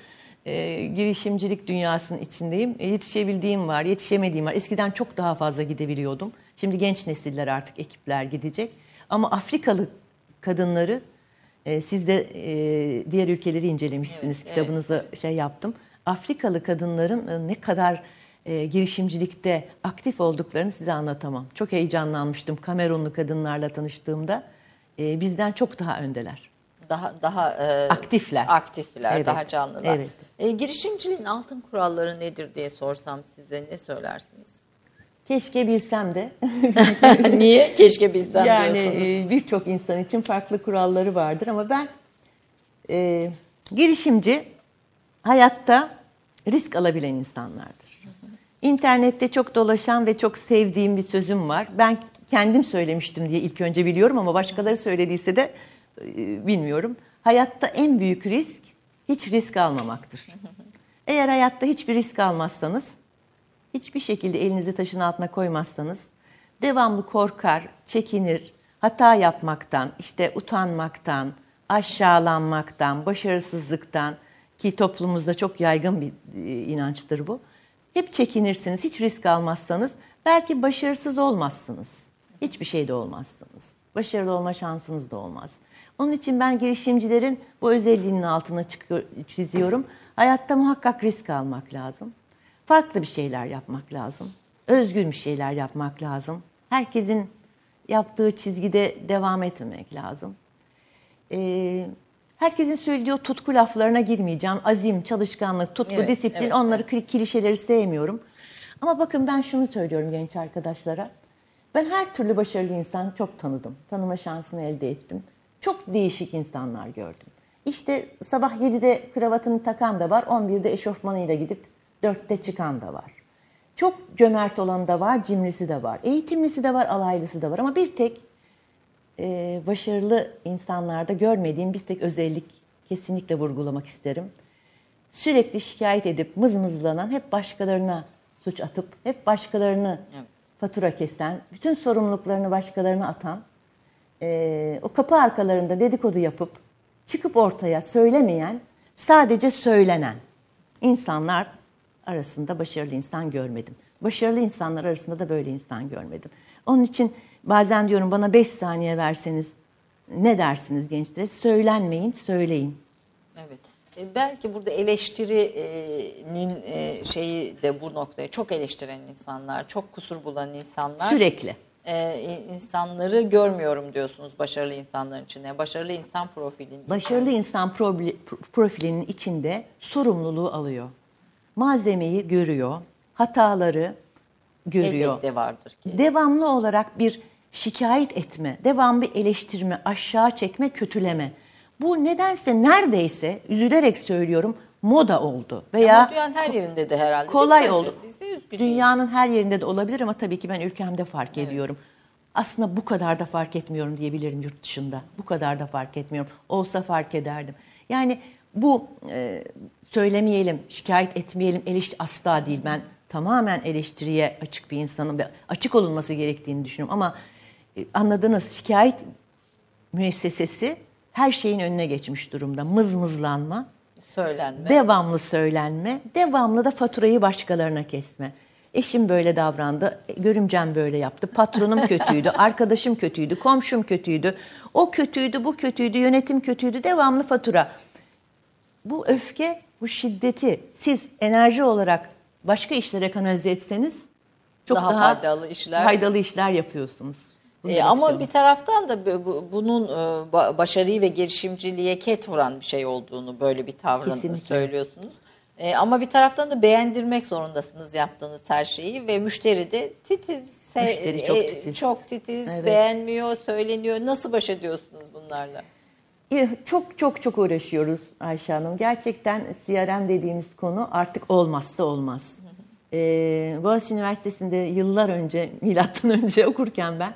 e, girişimcilik dünyasının içindeyim. E, yetişebildiğim var, yetişemediğim var. Eskiden çok daha fazla gidebiliyordum. Şimdi genç nesiller artık ekipler gidecek. Ama Afrikalı kadınları e, siz de e, diğer ülkeleri incelemişsiniz. Evet, Kitabınızda şey yaptım. Afrikalı kadınların e, ne kadar e, girişimcilikte aktif olduklarını size anlatamam. Çok heyecanlanmıştım Kamerunlu kadınlarla tanıştığımda. E, bizden çok daha öndeler. Daha daha e, Aktifler. aktifler, Evet, daha canlılar. evet. E, girişimciliğin altın kuralları nedir diye sorsam size ne söylersiniz? Keşke bilsem de. (laughs) Niye? Keşke bilsem yani diyorsunuz. e, birçok insan için farklı kuralları vardır ama ben e, girişimci hayatta risk alabilen insanlardır. İnternette çok dolaşan ve çok sevdiğim bir sözüm var. Ben kendim söylemiştim diye ilk önce biliyorum ama başkaları söylediyse de bilmiyorum. Hayatta en büyük risk hiç risk almamaktır. Eğer hayatta hiçbir risk almazsanız, hiçbir şekilde elinizi taşın altına koymazsanız, devamlı korkar, çekinir, hata yapmaktan, işte utanmaktan, aşağılanmaktan, başarısızlıktan ki toplumumuzda çok yaygın bir e, inançtır bu. Hep çekinirsiniz, hiç risk almazsanız belki başarısız olmazsınız. Hiçbir şeyde olmazsınız. Başarılı olma şansınız da olmaz. Onun için ben girişimcilerin bu özelliğinin altına çıkıyor, çiziyorum. Hayatta muhakkak risk almak lazım. Farklı bir şeyler yapmak lazım. Özgün bir şeyler yapmak lazım. Herkesin yaptığı çizgide devam etmemek lazım. Ee, herkesin söylediği o tutku laflarına girmeyeceğim. Azim, çalışkanlık, tutku, Evet, disiplin evet, onları kli- klişeleri sevmiyorum. Ama bakın ben şunu söylüyorum genç arkadaşlara. Ben her türlü başarılı insan çok tanıdım. Tanıma şansını elde ettim. Çok değişik insanlar gördüm. İşte sabah 7'de kravatını takan da var, 11'de eşofmanıyla gidip 4'te çıkan da var. Çok cömert olan da var, cimrisi de var. Eğitimlisi de var, alaylısı da var. Ama bir tek e, başarılı insanlarda görmediğim bir tek özellik kesinlikle vurgulamak isterim. Sürekli şikayet edip mızmızlanan, hep başkalarına suç atıp, hep başkalarını Evet. fatura kesen, bütün sorumluluklarını başkalarına atan, e, o kapı arkalarında dedikodu yapıp, çıkıp ortaya söylemeyen, sadece söylenen insanlar arasında başarılı insan görmedim. Başarılı insanlar arasında da böyle insan görmedim. Onun için bazen diyorum bana 5 saniye verseniz ne dersiniz gençlere? Söylenmeyin, söyleyin. Evet. E, belki burada eleştirinin e, şeyi de bu noktaya çok eleştiren insanlar, çok kusur bulan insanlar. Sürekli. E, insanları görmüyorum diyorsunuz başarılı insanların içinde. Başarılı insan profilinde. Başarılı insan profilinin içinde sorumluluğu alıyor. Malzemeyi görüyor, hataları görüyor. Elbette vardır ki. Devamlı olarak bir şikayet etme, devamlı bir eleştirme, aşağı çekme, kötüleme. Bu nedense neredeyse üzülerek söylüyorum moda oldu veya Ama dünyanın her yerinde de herhalde. kolay oldu. Dünyanın her yerinde de olabilir ama tabii ki ben ülkemde fark ediyorum. Aslında bu kadar da fark etmiyorum diyebilirim yurt dışında. Bu kadar da fark etmiyorum. Olsa fark ederdim. Yani bu e, söylemeyelim, şikayet etmeyelim, eleştiri asla değil. Ben tamamen eleştiriye açık bir insanım ve açık olunması gerektiğini düşünüyorum. Ama e, anladınız şikayet müessesesi her şeyin önüne geçmiş durumda. Mızmızlanma, Söylenme. Devamlı söylenme, devamlı da faturayı başkalarına kesme. Eşim böyle davrandı, görümcem böyle yaptı, patronum kötüydü, (laughs) arkadaşım kötüydü, komşum kötüydü, o kötüydü, bu kötüydü, yönetim kötüydü, devamlı fatura. Bu öfke, bu şiddeti siz enerji olarak başka işlere kanalize etseniz çok Daha daha, faydalı işler- faydalı işler yapıyorsunuz. E, ama bir taraftan da bu- bu- bunun e, ba- başarıyı ve girişimciliğe ket vuran bir şey olduğunu böyle bir tavrın Kesinlikle. söylüyorsunuz. E, ama bir taraftan da beğendirmek zorundasınız yaptığınız her şeyi ve müşteri de titiz. Müşteri çok e, titiz. çok titiz, Evet. beğenmiyor, söyleniyor. Nasıl baş ediyorsunuz bunlarla? Çok çok çok uğraşıyoruz Ayşe Hanım. Gerçekten CRM dediğimiz konu artık olmazsa olmaz. Ee, Boğaziçi Üniversitesi'nde yıllar önce, milattan önce okurken ben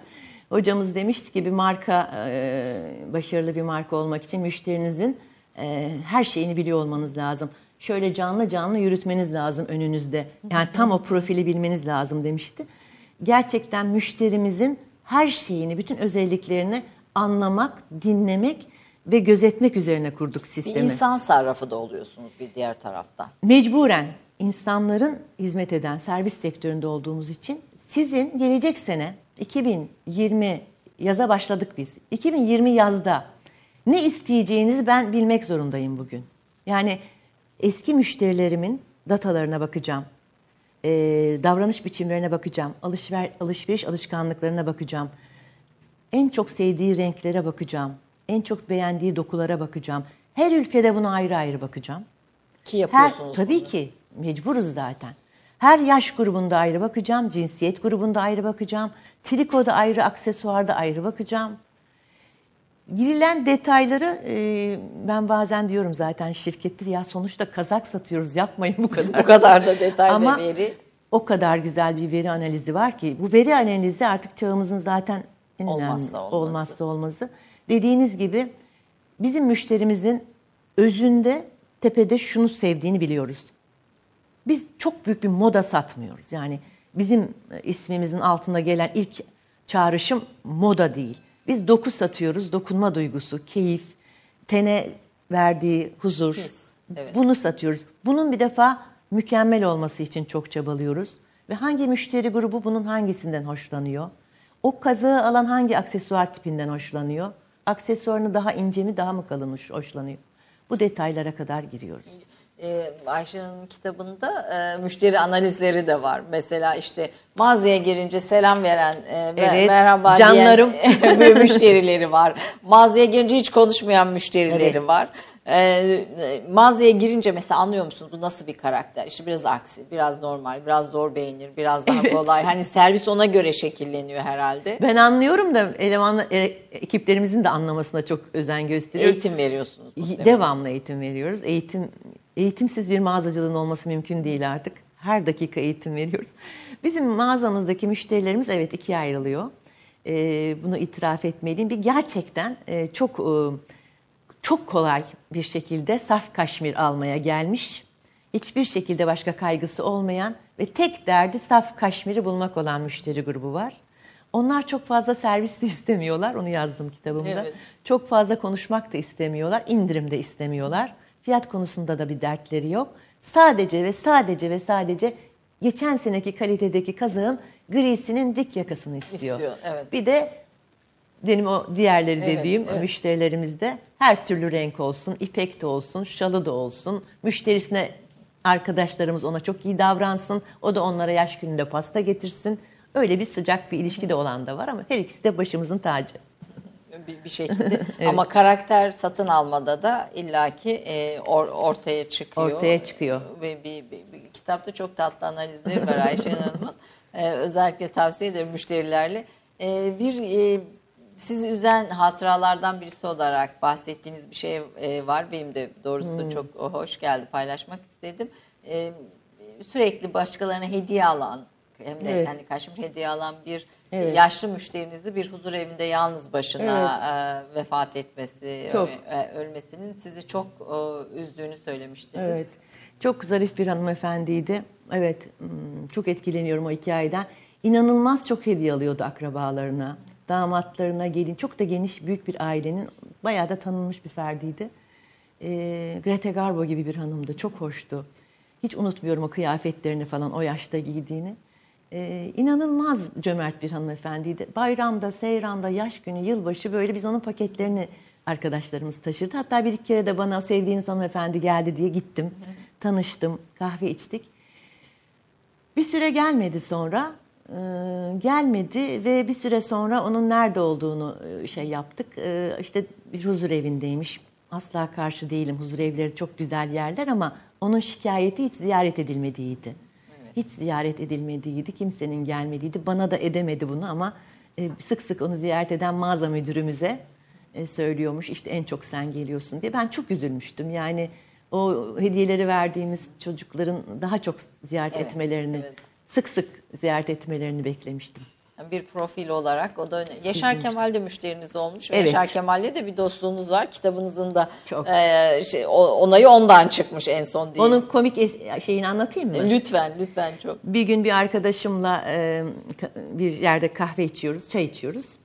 hocamız demişti ki bir marka, e, başarılı bir marka olmak için müşterinizin e, her şeyini biliyor olmanız lazım. Şöyle canlı canlı yürütmeniz lazım önünüzde. Yani tam o profili bilmeniz lazım demişti. Gerçekten müşterimizin her şeyini, bütün özelliklerini anlamak, dinlemek ve gözetmek üzerine kurduk Bir sistemi. insan sarrafı da oluyorsunuz bir diğer taraftan. Mecburen insanların hizmet eden servis sektöründe olduğumuz için sizin gelecek sene 2020 yaza başladık biz. 2020 yazda ne isteyeceğinizi ben bilmek zorundayım bugün. Yani eski müşterilerimin datalarına bakacağım. Ee, davranış biçimlerine bakacağım. Alışver, alışveriş alışkanlıklarına bakacağım. En çok sevdiği renklere bakacağım. En çok beğendiği dokulara bakacağım. Her ülkede buna ayrı ayrı bakacağım. Ki Her, yapıyorsunuz tabii bunu. ki mecburuz zaten. Her yaş grubunda ayrı bakacağım, cinsiyet grubunda ayrı bakacağım, trikoda ayrı, aksesuarda ayrı bakacağım. Girilen detayları e, ben bazen diyorum zaten şirkettir ya sonuçta kazak satıyoruz yapmayın bu kadar. (laughs) Bu kadar da detay Ama ve veri. o kadar güzel bir veri analizi var ki bu veri analizi artık çağımızın zaten en önemli Olmazsa olmazsa olmazı. Dediğiniz gibi bizim müşterimizin özünde tepede şunu sevdiğini biliyoruz. Biz çok büyük bir moda satmıyoruz. Yani bizim e, ismimizin altında gelen ilk çağrışım moda değil. Biz doku satıyoruz, dokunma duygusu, keyif, tene verdiği huzur. His, evet. Bunu satıyoruz. Bunun bir defa mükemmel olması için çok çabalıyoruz. Ve hangi müşteri grubu bunun hangisinden hoşlanıyor? O kazığı alan hangi aksesuar tipinden hoşlanıyor? Aksesuarını daha ince mi daha mı kalın hoş- hoşlanıyor? Bu detaylara kadar giriyoruz. Ee, Ayşe'nin kitabında e, müşteri analizleri de var. Mesela işte mağazaya girince selam veren e, ve Evet, merhaba canlarım. (laughs) diyen müşterileri var. Mağazaya girince hiç konuşmayan müşterileri Evet. var. Ee, mağazaya girince mesela anlıyor musunuz bu nasıl bir karakter? İşte biraz aksi, biraz normal, biraz zor beğenir, biraz daha kolay. Hani servis ona göre şekilleniyor herhalde. Ben anlıyorum da eleman e, ekiplerimizin de anlamasına çok özen gösteriyoruz. Eğitim veriyorsunuz. Devamlı eğitim veriyoruz. Eğitim eğitimsiz bir mağazacılığın olması mümkün değil artık. Her dakika eğitim veriyoruz. Bizim mağazamızdaki müşterilerimiz evet ikiye ayrılıyor. Ee, bunu itiraf etmeliyim. Bir gerçekten e, çok e, çok kolay bir şekilde saf kaşmir almaya gelmiş. Hiçbir şekilde başka kaygısı olmayan ve tek derdi saf kaşmiri bulmak olan müşteri grubu var. Onlar çok fazla servis de istemiyorlar. Onu yazdım kitabımda. Evet. Çok fazla konuşmak da istemiyorlar. indirim de istemiyorlar. Fiyat konusunda da bir dertleri yok. Sadece ve sadece ve sadece geçen seneki kalitedeki kazağın grisinin dik yakasını istiyor. İstiyor, evet. Bir de benim o diğerleri Evet, dediğim evet. müşterilerimizde her türlü renk olsun, ipek de olsun, şalı da olsun. Müşterisine arkadaşlarımız ona çok iyi davransın. O da onlara yaş gününde pasta getirsin. Öyle bir sıcak bir ilişki de olan da var ama her ikisi de başımızın tacı. Bir, bir (laughs) şekilde. Ama karakter satın almada da illaki e, or- ortaya çıkıyor. Ortaya çıkıyor. Ve bir, bir- bir kitapta çok tatlı analizleri var Ayşe (laughs) Hanım'ın. E, özellikle tavsiye ederim müşterilerle. E, bir e, sizi üzen hatıralardan birisi olarak bahsettiğiniz bir şey e, var. Benim de doğrusu Hmm. çok hoş geldi paylaşmak istedim. E, sürekli başkalarına hediye alan hem de Evet. hani kaşmir hediye alan bir Evet. yaşlı müşterinizi bir huzur evinde yalnız başına e, vefat etmesi, Çok. e, ölmesinin sizi çok e, üzdüğünü söylemiştiniz. Evet. Çok zarif bir hanımefendiydi. Evet, hmm, çok etkileniyorum o hikayeden. İnanılmaz çok hediye alıyordu akrabalarına, damatlarına, gelin. Çok da geniş, büyük bir ailenin bayağı da tanınmış bir ferdiydi. Ee, Greta Garbo gibi bir hanımdı. Çok hoştu. Hiç unutmuyorum o kıyafetlerini falan o yaşta giydiğini. Ee, inanılmaz cömert bir hanımefendiydi. Bayramda, seyranda, yaş günü, yılbaşı böyle biz onun paketlerini arkadaşlarımız taşırdı. Hatta bir iki kere de bana sevdiğiniz hanımefendi geldi diye gittim. Tanıştım, kahve içtik. Bir süre gelmedi sonra. Ee, gelmedi ve bir süre sonra onun nerede olduğunu e, şey yaptık. Ee, işte bir huzur evindeymiş. Asla karşı değilim. Huzur evleri çok güzel yerler ama onun şikayeti hiç ziyaret edilmediğiydi. Hiç ziyaret edilmediğiydi. Kimsenin gelmediğiydi. Bana da edemedi bunu ama e, sık sık onu ziyaret eden mağaza müdürümüze e, söylüyormuş. İşte en çok sen geliyorsun diye. Ben çok üzülmüştüm. Yani o hediyeleri verdiğimiz çocukların daha çok ziyaret Evet, etmelerini, evet. sık sık ziyaret etmelerini beklemiştim. Bir profil olarak o da Yaşar Kemal de müşteriniz olmuş. ve Evet. Yaşar Kemal'le de bir dostluğunuz var. Kitabınızın da Çok. e, şey, onayı ondan çıkmış en son diye. Onun komik şeyini anlatayım mı? Lütfen lütfen çok. Bir gün bir arkadaşımla e, bir yerde kahve içiyoruz, çay içiyoruz.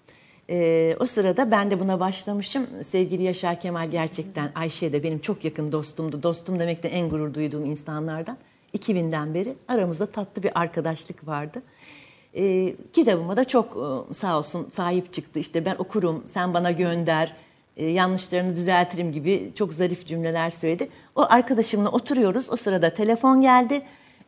E, o sırada ben de buna başlamışım. Sevgili Yaşar Kemal gerçekten Ayşe de benim çok yakın dostumdu. Dostum demekten en gurur duyduğum insanlardan. 2000'den beri aramızda tatlı bir arkadaşlık vardı. E, kitabıma da çok e, sağ olsun sahip çıktı. İşte ben okurum, sen bana gönder, e, yanlışlarını düzeltirim gibi çok zarif cümleler söyledi. O arkadaşımla oturuyoruz. O sırada telefon geldi.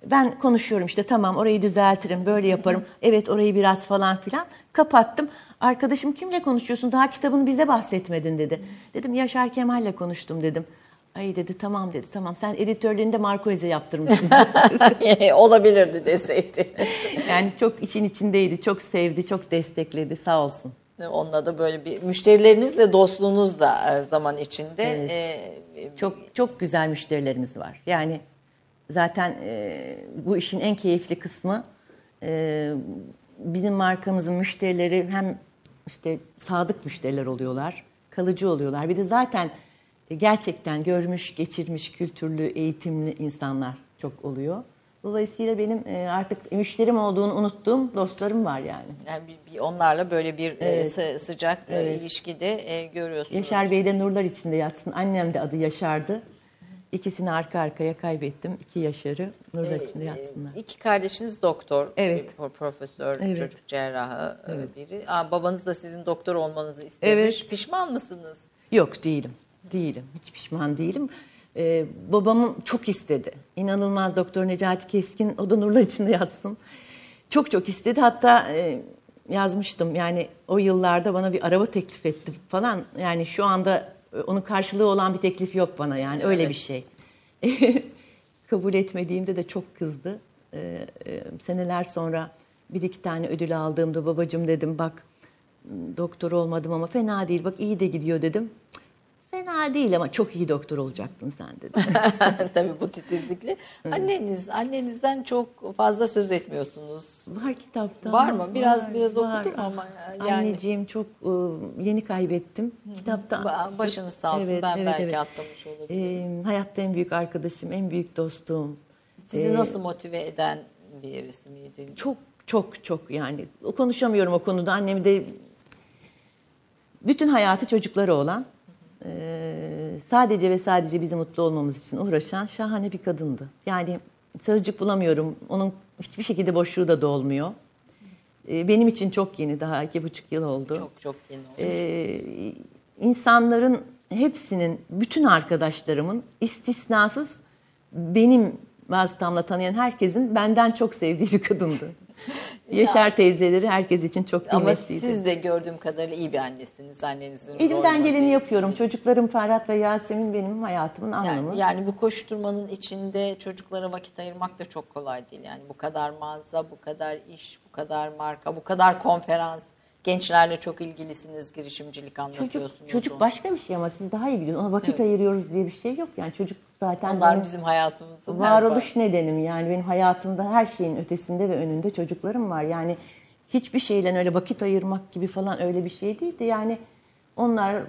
Ben konuşuyorum işte tamam orayı düzeltirim, böyle yaparım. Evet orayı biraz falan filan. Kapattım. Arkadaşım kimle konuşuyorsun? Daha kitabını bize bahsetmedin dedi. Dedim Yaşar Kemal'le konuştum dedim. Ay dedi tamam dedi tamam sen editörlüğünü de Marcoez'e yaptırmışsın. (laughs) Olabilirdi deseydi. (laughs) yani çok için içindeydi, çok sevdi, çok destekledi sağ olsun. Onunla da böyle bir müşterilerinizle dostluğunuz da e, zaman içinde. e, Çok çok güzel müşterilerimiz var. Yani Zaten e, bu işin en keyifli kısmı e, bizim markamızın müşterileri hem işte sadık müşteriler oluyorlar, kalıcı oluyorlar. Bir de zaten gerçekten görmüş, geçirmiş, kültürlü, eğitimli insanlar çok oluyor. Dolayısıyla benim e, artık müşterim olduğunu unuttuğum dostlarım var yani. Yani bir, onlarla böyle bir e, sı- sıcak e, ilişkide e, görüyorsunuz. Yaşar Bey de nurlar içinde yatsın. Annem de adı Yaşar'dı. İkisini arka arkaya kaybettim. İki Yaşar'ı nurlar içinde yatsınlar. İki kardeşiniz doktor, Evet. bir pro- profesör, Evet. çocuk cerrahı e, biri. Aa, babanız da sizin doktor olmanızı istemiş. Evet. Pişman mısınız? Yok değilim. Değilim. Hiç pişman değilim. Ee, babamın çok istedi. İnanılmaz Doktor Necati Keskin o da nurlar içinde yatsın. Çok çok istedi. Hatta e, yazmıştım yani o yıllarda bana bir araba teklif etti falan. Yani şu anda e, onun karşılığı olan bir teklif yok bana yani öyle Evet. bir şey. (laughs) Kabul etmediğimde de çok kızdı. Ee, e, seneler sonra bir iki tane ödül aldığımda babacığım dedim bak doktor olmadım ama fena değil bak iyi de gidiyor dedim. Fena değil ama çok iyi doktor olacaktın sen dedi. (laughs) Tabii bu titizlikle. Anneniz, annenizden çok fazla söz etmiyorsunuz. Var kitapta. Var mı? Biraz- biraz okudum ama yani- Anneciğim çok e, yeni kaybettim. Kitapta. Ba- başınız sağ olsun. Ben belki atlamış olabilirim. E, hayatta en büyük arkadaşım, en büyük dostum. Sizi E, nasıl motive eden birisi miydi? Çok çok çok yani konuşamıyorum o konuda. Annem de bütün hayatı çocukları olan e, sadece ve sadece bizi mutlu olmamız için uğraşan şahane bir kadındı. Yani sözcük bulamıyorum. Onun hiçbir şekilde boşluğu da dolmuyor. E, benim için çok yeni daha iki buçuk yıl oldu. Çok çok yeni olmuş. Ee, insanların hepsinin, bütün arkadaşlarımın istisnasız benim vasıtamla tanıyan herkesin benden çok sevdiği bir kadındı. Yaşar teyzeleri herkes için çok Ama kıymetliydi. siz de gördüğüm kadarıyla iyi bir annesiniz. Annenizin Elimden geleni yapıyorum. Çocuklarım Ferhat ve Yasemin benim hayatımın anlamı. Yani, yani bu koşturmanın içinde çocuklara vakit ayırmak da çok kolay değil. Yani bu kadar mağaza, bu kadar iş, bu kadar marka, bu kadar konferans. Gençlerle çok ilgilisiniz, girişimcilik anlatıyorsunuz. Çocuk, çocuk başka bir şey ama siz daha iyi biliyorsunuz. Ona vakit ayırıyoruz diye bir şey yok. Yani çocuk zaten Onlar bizim hayatımızın varoluş nedenim yani benim hayatımda her şeyin ötesinde ve önünde çocuklarım var. Yani hiçbir şeyle öyle vakit ayırmak gibi falan öyle bir şey değildi. Yani onlar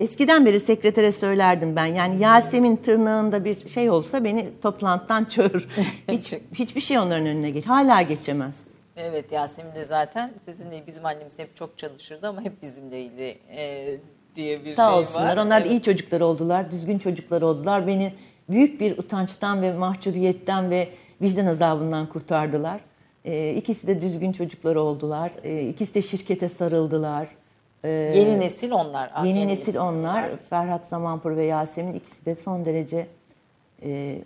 eskiden beri sekretere söylerdim ben. Yani Yasemin tırnağında bir şey olsa beni toplantıdan (laughs) çağır. (laughs) Hiç, hiçbir şey onların önüne geç. Hala geçemez. Evet Yasemin de zaten sizinle bizim annemiz hep çok çalışırdı ama hep bizimleydi e, diye bir Sağ şey olsunlar. var. Onlar Evet. iyi çocuklar oldular, düzgün çocuklar oldular. Beni büyük bir utançtan ve mahcubiyetten ve vicdan azabından kurtardılar. Ee, ikisi de düzgün çocuklar oldular. Ee, ikisi de şirkete sarıldılar. Ee, Yeni nesil onlar. Ah, yeni nesil onlar. Ferhat Zamanpur ve Yasemin ikisi de son derece... E,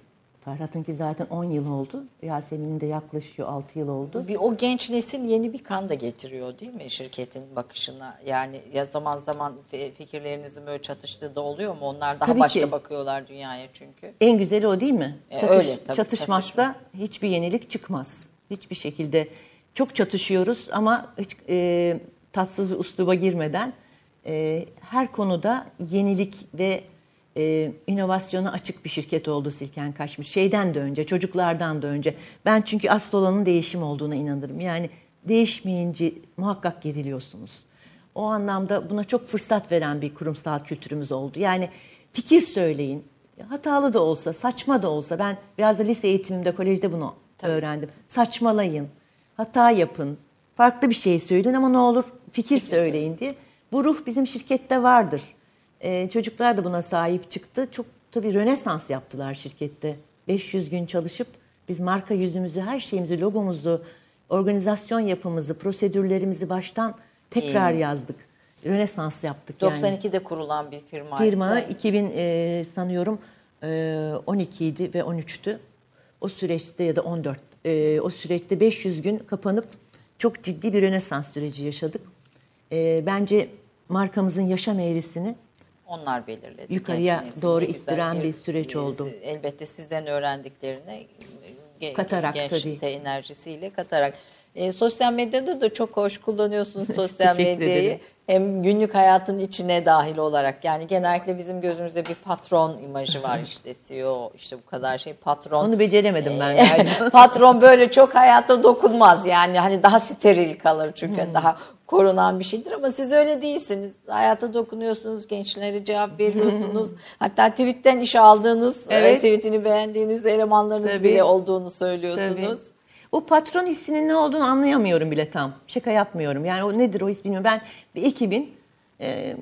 Ferhat'ınki zaten 10 yıl oldu. Yasemin'in de yaklaşıyor 6 yıl oldu. Bir, o genç nesil yeni bir kan da getiriyor değil mi şirketin bakışına? Yani ya zaman zaman fi- fikirlerinizin böyle çatıştığı da oluyor mu? Onlar daha Tabii başka ki. bakıyorlar dünyaya çünkü. En güzeli o değil mi? E, Çatış- öyle tabii, çatışmazsa hiçbir yenilik çıkmaz. Hiçbir şekilde. Çok çatışıyoruz ama hiç e, tatsız bir usluba girmeden e, her konuda yenilik ve e, inovasyona açık bir şirket oldu Silken Kaşmir. Şeyden de önce, çocuklardan da önce. Ben çünkü asıl olanın değişim olduğuna inanırım. Yani değişmeyince muhakkak geriliyorsunuz. O anlamda buna çok fırsat veren bir kurumsal kültürümüz oldu. Yani fikir söyleyin. Hatalı da olsa, saçma da olsa ben biraz da lise eğitimimde, kolejde bunu öğrendim. Saçmalayın, hata yapın, farklı bir şey söyleyin ama ne olur fikir, söyleyin diye. Bu ruh bizim şirkette vardır. Ee, çocuklar da buna sahip çıktı. Çok tabii rönesans yaptılar şirkette. 500 gün çalışıp biz marka yüzümüzü, her şeyimizi, logomuzu, organizasyon yapımızı, prosedürlerimizi baştan tekrar yazdık. Rönesans yaptık yani. 92'de kurulan bir firma. Firma 2000 e, sanıyorum e, 12 idi ve 13'tü. O süreçte ya da 14 e, o süreçte 500 gün kapanıp çok ciddi bir rönesans süreci yaşadık. E, bence markamızın yaşam eğrisini Onlar belirledi. Yukarıya doğru ittiren bir süreç oldu. Elbette sizden öğrendiklerini ge- Katarak genç tabii. enerjisiyle katarak. E, sosyal medyada da çok hoş kullanıyorsunuz (laughs) sosyal medyayı. Hem günlük hayatın içine dahil olarak yani genellikle bizim gözümüzde bir patron imajı var (laughs) işte CEO işte bu kadar şey patron. Onu beceremedim ben galiba. (laughs) patron böyle çok hayata dokunmaz yani hani daha steril kalır çünkü Hmm. daha korunan bir şeydir ama siz öyle değilsiniz. Hayata dokunuyorsunuz, gençlere cevap veriyorsunuz. Hatta tweetten iş aldığınız, Evet. evet. tweetini beğendiğiniz elemanlarınız Tabii. bile olduğunu Tabii. O patron hissinin ne olduğunu anlayamıyorum bile tam. Şaka yapmıyorum. Yani o nedir o his bilmiyorum. Ben bir ekibin e,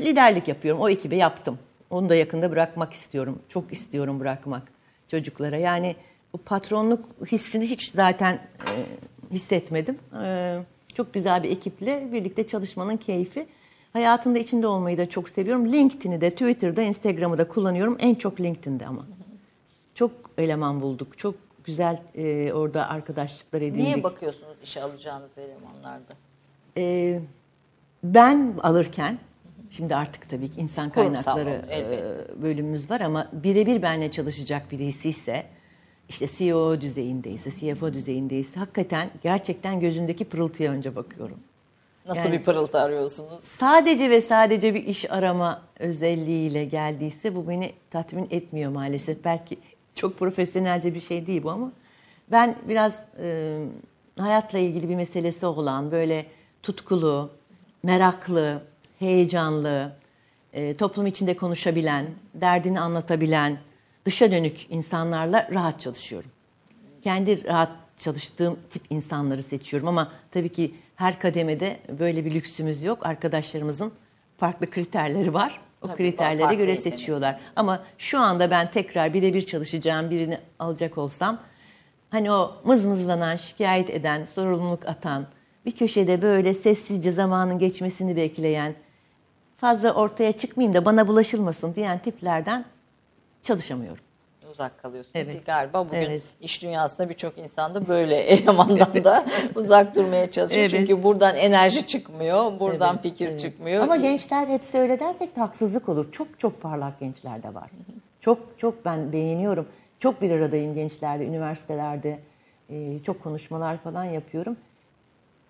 liderlik yapıyorum. O ekibe yaptım. Onu da yakında bırakmak istiyorum. Çok istiyorum bırakmak çocuklara. Yani o patronluk hissini hiç zaten e, hissetmedim. E, çok güzel bir ekiple birlikte çalışmanın keyfi. Hayatında içinde olmayı da çok seviyorum. LinkedIn'i de, Twitter'da, Instagram'ı da kullanıyorum. En çok LinkedIn'de ama. Çok eleman bulduk. Çok güzel e, orada arkadaşlıklar edindik. Niye bakıyorsunuz işe alacağınız elemanlarda? E, ben alırken, şimdi artık tabii ki insan Kurumsal kaynakları elbette. e, bölümümüz var ama birebir benimle çalışacak birisi ise, işte CEO düzeyindeyse, CFO düzeyindeyse hakikaten gerçekten gözündeki pırıltıya önce bakıyorum. Nasıl Yani- bir pırıltı arıyorsunuz? Sadece ve sadece bir iş arama özelliğiyle geldiyse bu beni tatmin etmiyor maalesef. Belki çok profesyonelce bir şey değil bu ama ben biraz e, hayatla ilgili bir meselesi olan böyle tutkulu, meraklı, heyecanlı, e, toplum içinde konuşabilen, derdini anlatabilen, dışa dönük insanlarla rahat çalışıyorum kendi rahat çalıştığım tip insanları seçiyorum ama tabii ki her kademede böyle bir lüksümüz yok. Arkadaşlarımızın farklı kriterleri var. O Tabii, kriterlere göre yetenek. seçiyorlar. Ama şu anda ben tekrar birebir çalışacağım birini alacak olsam hani o mızmızlanan, şikayet eden, sorumluluk atan, bir köşede böyle sessizce zamanın geçmesini bekleyen, fazla ortaya çıkmayayım da bana bulaşılmasın diyen tiplerden çalışamıyorum. Uzak kalıyorsunuz. Evet. Galiba bugün Evet. iş dünyasında birçok insan da böyle (laughs) elemandan da uzak durmaya çalışıyor. Evet. Çünkü buradan enerji çıkmıyor, buradan Evet, fikir evet. çıkmıyor. Ama gençler hepsi öyle dersek de haksızlık olur. Çok çok parlak gençler de var. Çok çok ben beğeniyorum. Çok bir aradayım gençlerle, üniversitelerde. Ee, çok konuşmalar falan yapıyorum.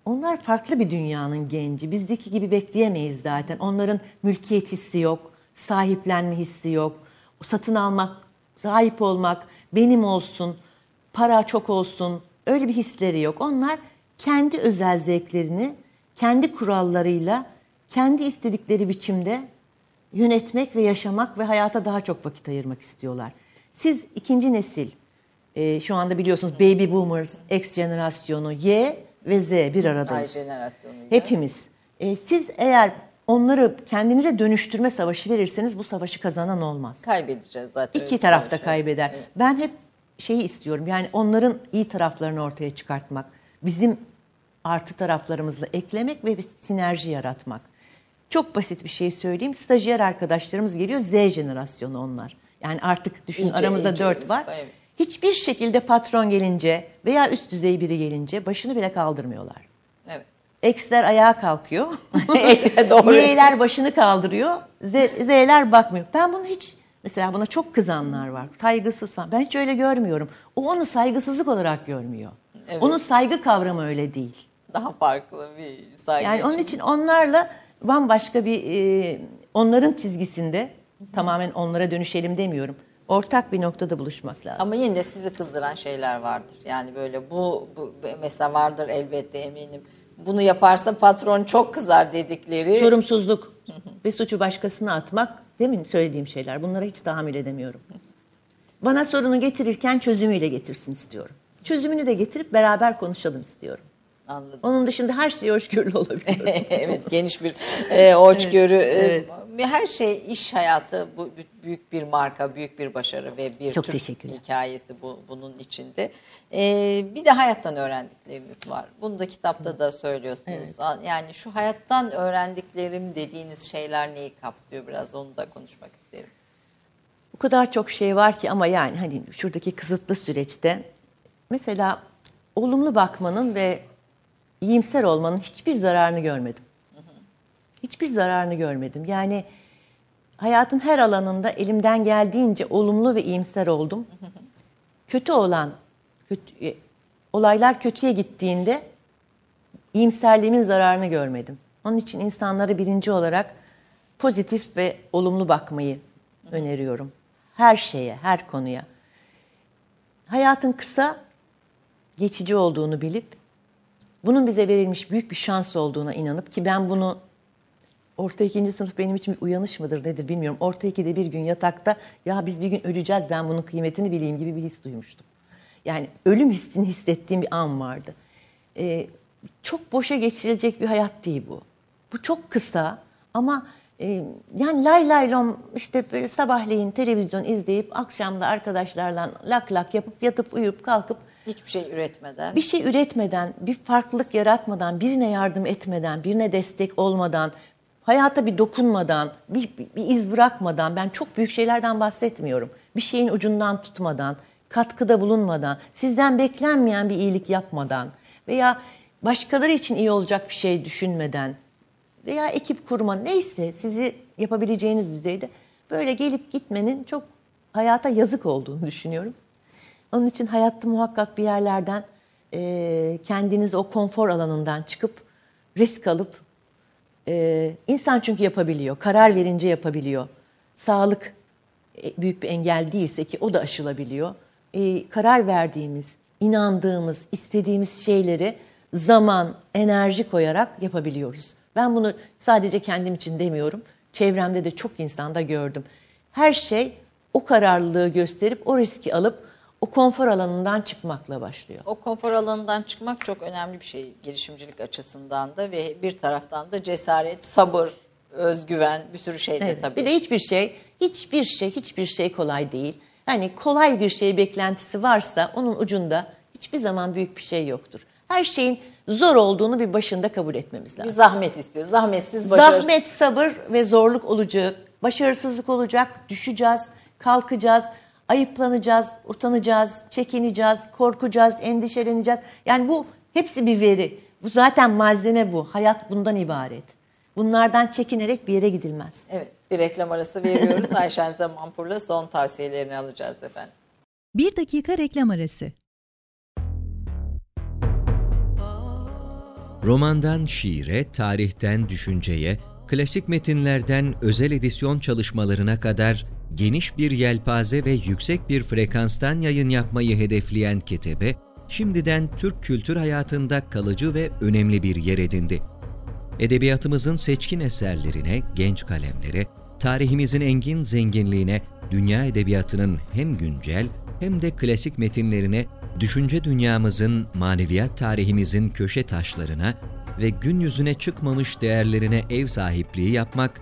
Onlar farklı bir dünyanın genci. Bizdeki gibi bekleyemeyiz zaten. Onların mülkiyet hissi yok, sahiplenme hissi yok. Satın almak, sahip olmak, benim olsun, para çok olsun öyle bir hisleri yok. Onlar kendi özel zevklerini kendi kurallarıyla, kendi istedikleri biçimde yönetmek ve yaşamak ve hayata daha çok vakit ayırmak istiyorlar. Siz ikinci nesil, e, şu anda biliyorsunuz baby boomers, X jenerasyonu, Y ve Z bir Ay aradayız. Hepimiz. E, siz eğer onları kendinize dönüştürme savaşı verirseniz bu savaşı kazanan olmaz. kaybedeceğiz zaten. İki taraf da savaşı. kaybeder. Evet. Ben hep şeyi istiyorum. Yani onların iyi taraflarını ortaya çıkartmak. Bizim artı taraflarımızla eklemek ve bir sinerji yaratmak. Çok basit bir şey söyleyeyim. Stajyer arkadaşlarımız geliyor. Z jenerasyonu onlar. Yani artık düşün İyice, aramızda dört var. evet. Hiçbir şekilde patron gelince veya üst düzey biri gelince başını bile kaldırmıyorlar. X'ler ayağa kalkıyor. (laughs) Doğru. Y'ler başını kaldırıyor. Z, Z'ler bakmıyor. Ben bunu hiç mesela buna çok kızanlar var. Saygısız falan. Ben hiç öyle görmüyorum. O onu saygısızlık olarak görmüyor. Evet. Onun saygı kavramı öyle değil. Daha farklı bir saygı Yani onun için onlarla bambaşka bir e, onların çizgisinde tamamen onlara dönüşelim demiyorum. Ortak bir noktada buluşmak lazım. Ama yine de sizi kızdıran şeyler vardır. Yani böyle bu, bu mesela vardır elbette eminim. Bunu yaparsa patron çok kızar dedikleri. Sorumsuzluk (laughs) ve suçu başkasına atmak demin söylediğim şeyler. Bunlara hiç tahammül edemiyorum. Bana sorunu getirirken çözümüyle getirsin istiyorum. Çözümünü de getirip beraber konuşalım istiyorum. Anladım. Onun dışında her şey hoşgörülü olabilir. (laughs) evet geniş bir e, hoşgörü. E, evet. Her şey iş hayatı bu büyük bir marka, büyük bir başarı ve bir Çok Türk hikayesi bu, bunun içinde. E, bir de hayattan öğrendikleriniz var. Bunu da kitapta da söylüyorsunuz. Yani şu hayattan öğrendiklerim dediğiniz şeyler neyi kapsıyor biraz onu da konuşmak isterim. Bu kadar çok şey var ki ama yani hani şuradaki kısıtlı süreçte mesela olumlu bakmanın ve iyimser olmanın hiçbir zararını görmedim. Hiçbir zararını görmedim. Yani hayatın her alanında elimden geldiğince olumlu ve iyimser oldum. Kötü olan, kötü, e, olaylar kötüye gittiğinde iyimserliğimin zararını görmedim. Onun için insanlara birinci olarak pozitif ve olumlu bakmayı öneriyorum. Her şeye, her konuya. Hayatın kısa, geçici olduğunu bilip bunun bize verilmiş büyük bir şans olduğuna inanıp ki ben bunu orta ikinci sınıf benim için bir uyanış mıdır nedir bilmiyorum. Orta ikide bir gün yatakta ya biz bir gün öleceğiz ben bunun kıymetini bileyim gibi bir his duymuştum. Yani ölüm hissini hissettiğim bir an vardı. Ee, çok boşa geçirilecek bir hayat değil bu. Bu çok kısa ama e, yani lay lay lom işte böyle sabahleyin televizyon izleyip akşamda arkadaşlarla lak lak yapıp yatıp uyuyup kalkıp Hiçbir şey üretmeden. bir şey üretmeden, bir farklılık yaratmadan, birine yardım etmeden, birine destek olmadan, hayata bir dokunmadan, bir, bir, iz bırakmadan, ben çok büyük şeylerden bahsetmiyorum. Bir şeyin ucundan tutmadan, katkıda bulunmadan, sizden beklenmeyen bir iyilik yapmadan veya başkaları için iyi olacak bir şey düşünmeden veya ekip kurma neyse sizi yapabileceğiniz düzeyde böyle gelip gitmenin çok hayata yazık olduğunu düşünüyorum. Onun için hayatta muhakkak bir yerlerden e, kendiniz o konfor alanından çıkıp risk alıp e, insan çünkü yapabiliyor. Karar verince yapabiliyor. Sağlık e, büyük bir engel değilse ki o da aşılabiliyor. E, karar verdiğimiz, inandığımız, istediğimiz şeyleri zaman, enerji koyarak yapabiliyoruz. Ben bunu sadece kendim için demiyorum. Çevremde de çok insanda gördüm. Her şey o kararlılığı gösterip o riski alıp o konfor alanından çıkmakla başlıyor. O konfor alanından çıkmak çok önemli bir şey girişimcilik açısından da ve bir taraftan da cesaret, sabır, özgüven bir sürü şey de Evet. tabii. Bir de hiçbir şey, hiçbir şey, hiçbir şey kolay değil. Yani kolay bir şey beklentisi varsa onun ucunda hiçbir zaman büyük bir şey yoktur. Her şeyin zor olduğunu bir başında kabul etmemiz bir lazım. zahmet istiyor. Zahmetsiz başarı. Zahmet, sabır ve zorluk olacak. Başarısızlık olacak, düşeceğiz, kalkacağız, ayıplanacağız, utanacağız, çekineceğiz, korkacağız, endişeleneceğiz. Yani bu hepsi bir veri. Bu zaten malzeme bu. Hayat bundan ibaret. Bunlardan çekinerek bir yere gidilmez. Evet bir reklam arası veriyoruz. (laughs) Ayşen Zamanpur'la son tavsiyelerini alacağız efendim. Bir dakika reklam arası. Romandan şiire, tarihten düşünceye, klasik metinlerden özel edisyon çalışmalarına kadar geniş bir yelpaze ve yüksek bir frekanstan yayın yapmayı hedefleyen Ketebe, şimdiden Türk kültür hayatında kalıcı ve önemli bir yer edindi. Edebiyatımızın seçkin eserlerine, genç kalemlere, tarihimizin engin zenginliğine, dünya edebiyatının hem güncel hem de klasik metinlerine, düşünce dünyamızın, maneviyat tarihimizin köşe taşlarına ve gün yüzüne çıkmamış değerlerine ev sahipliği yapmak,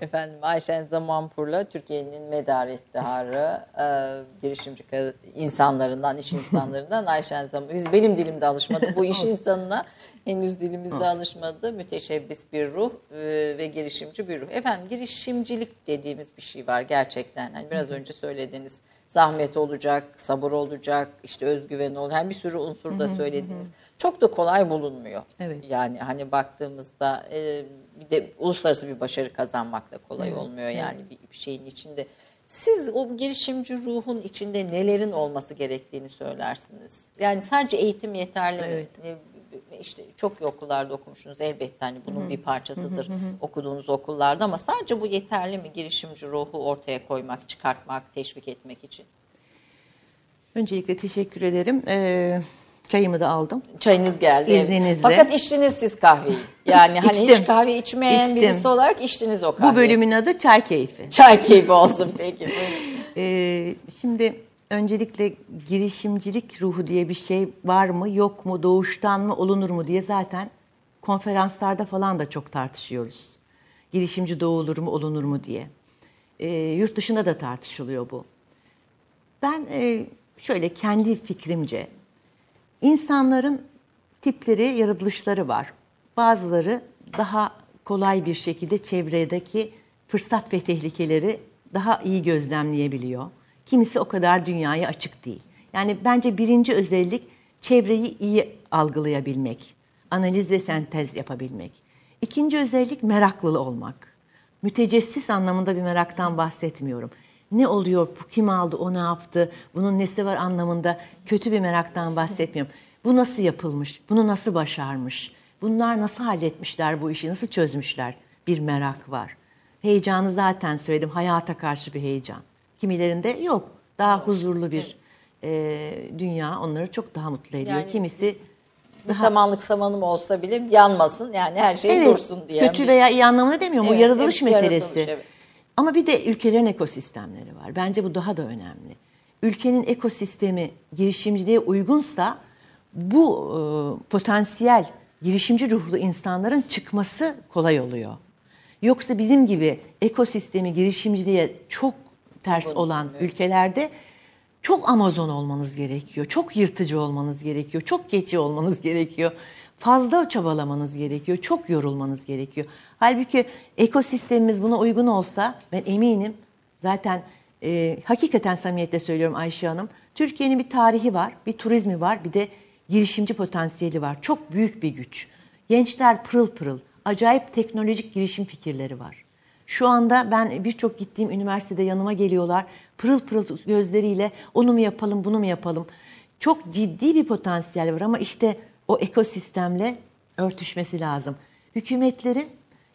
Efendim Ayşen Zamanpur'la Türkiye'nin medarı iftiharı e, girişimci insanlarından, iş (laughs) insanlarından Ayşen Zaman. Biz benim dilimde alışmadı. Bu iş insanına henüz dilimizde alışmadı. Müteşebbis bir ruh e, ve girişimci bir ruh. Efendim girişimcilik dediğimiz bir şey var gerçekten. Hani biraz önce söylediğiniz zahmet olacak, sabır olacak, işte özgüven olacak. Yani bir sürü unsur da söylediniz. Çok da kolay bulunmuyor. Evet. Yani hani baktığımızda e, bir de uluslararası bir başarı kazanmak da kolay olmuyor yani bir, bir şeyin içinde. Siz o girişimci ruhun içinde nelerin olması gerektiğini söylersiniz. Yani sadece eğitim yeterli mi? İşte çok iyi okullarda okumuşsunuz elbette hani bunun bir parçasıdır okuduğunuz okullarda ama sadece bu yeterli mi girişimci ruhu ortaya koymak, çıkartmak, teşvik etmek için? Öncelikle teşekkür ederim. Ee, çayımı da aldım. Çayınız geldi. İzninizle. Fakat içtiniz siz kahveyi. Yani hani hiç İçtim. kahve içmeyen İçtim. birisi olarak içtiniz o kahveyi. Bu bölümün adı Çay Keyfi. Çay keyfi olsun peki. Ee, şimdi öncelikle girişimcilik ruhu diye bir şey var mı yok mu doğuştan mı olunur mu diye zaten konferanslarda falan da çok tartışıyoruz. Girişimci doğulur mu olunur mu diye. Ee, yurt dışında da tartışılıyor bu. Ben e, şöyle kendi fikrimce insanların tipleri, yaratılışları var. Bazıları daha kolay bir şekilde çevredeki fırsat ve tehlikeleri daha iyi gözlemleyebiliyor. Kimisi o kadar dünyaya açık değil. Yani bence birinci özellik çevreyi iyi algılayabilmek, analiz ve sentez yapabilmek. İkinci özellik meraklı olmak. Mütecessis anlamında bir meraktan bahsetmiyorum. Ne oluyor, bu kim aldı, o ne yaptı, bunun nesi var anlamında kötü bir meraktan bahsetmiyorum. Bu nasıl yapılmış, bunu nasıl başarmış, bunlar nasıl halletmişler bu işi, nasıl çözmüşler bir merak var. Heyecanı zaten söyledim, hayata karşı bir heyecan. Kimilerinde yok, daha huzurlu bir e, dünya onları çok daha mutlu ediyor. Yani Kimisi Bir samanlık samanım olsa bile yanmasın yani her şey dursun diye. Kötü veya iyi anlamında demiyorum. Evet, bu yaratılış evet, meselesi. yaratılış, evet. Ama bir de ülkelerin ekosistemleri var. Bence bu daha da önemli. Ülkenin ekosistemi girişimciliğe uygunsa bu e, potansiyel girişimci ruhlu insanların çıkması kolay oluyor. Yoksa bizim gibi ekosistemi girişimciliğe çok ters olan ülkelerde çok Amazon olmanız gerekiyor. Çok yırtıcı olmanız gerekiyor. Çok geçici olmanız gerekiyor. Fazla çabalamanız gerekiyor. Çok yorulmanız gerekiyor. Halbuki ekosistemimiz buna uygun olsa ben eminim zaten e, hakikaten samimiyetle söylüyorum Ayşe Hanım. Türkiye'nin bir tarihi var, bir turizmi var, bir de girişimci potansiyeli var. Çok büyük bir güç. Gençler pırıl pırıl, acayip teknolojik girişim fikirleri var. Şu anda ben birçok gittiğim üniversitede yanıma geliyorlar. Pırıl pırıl gözleriyle onu mu yapalım, bunu mu yapalım. Çok ciddi bir potansiyel var ama işte o ekosistemle örtüşmesi lazım. Hükümetlerin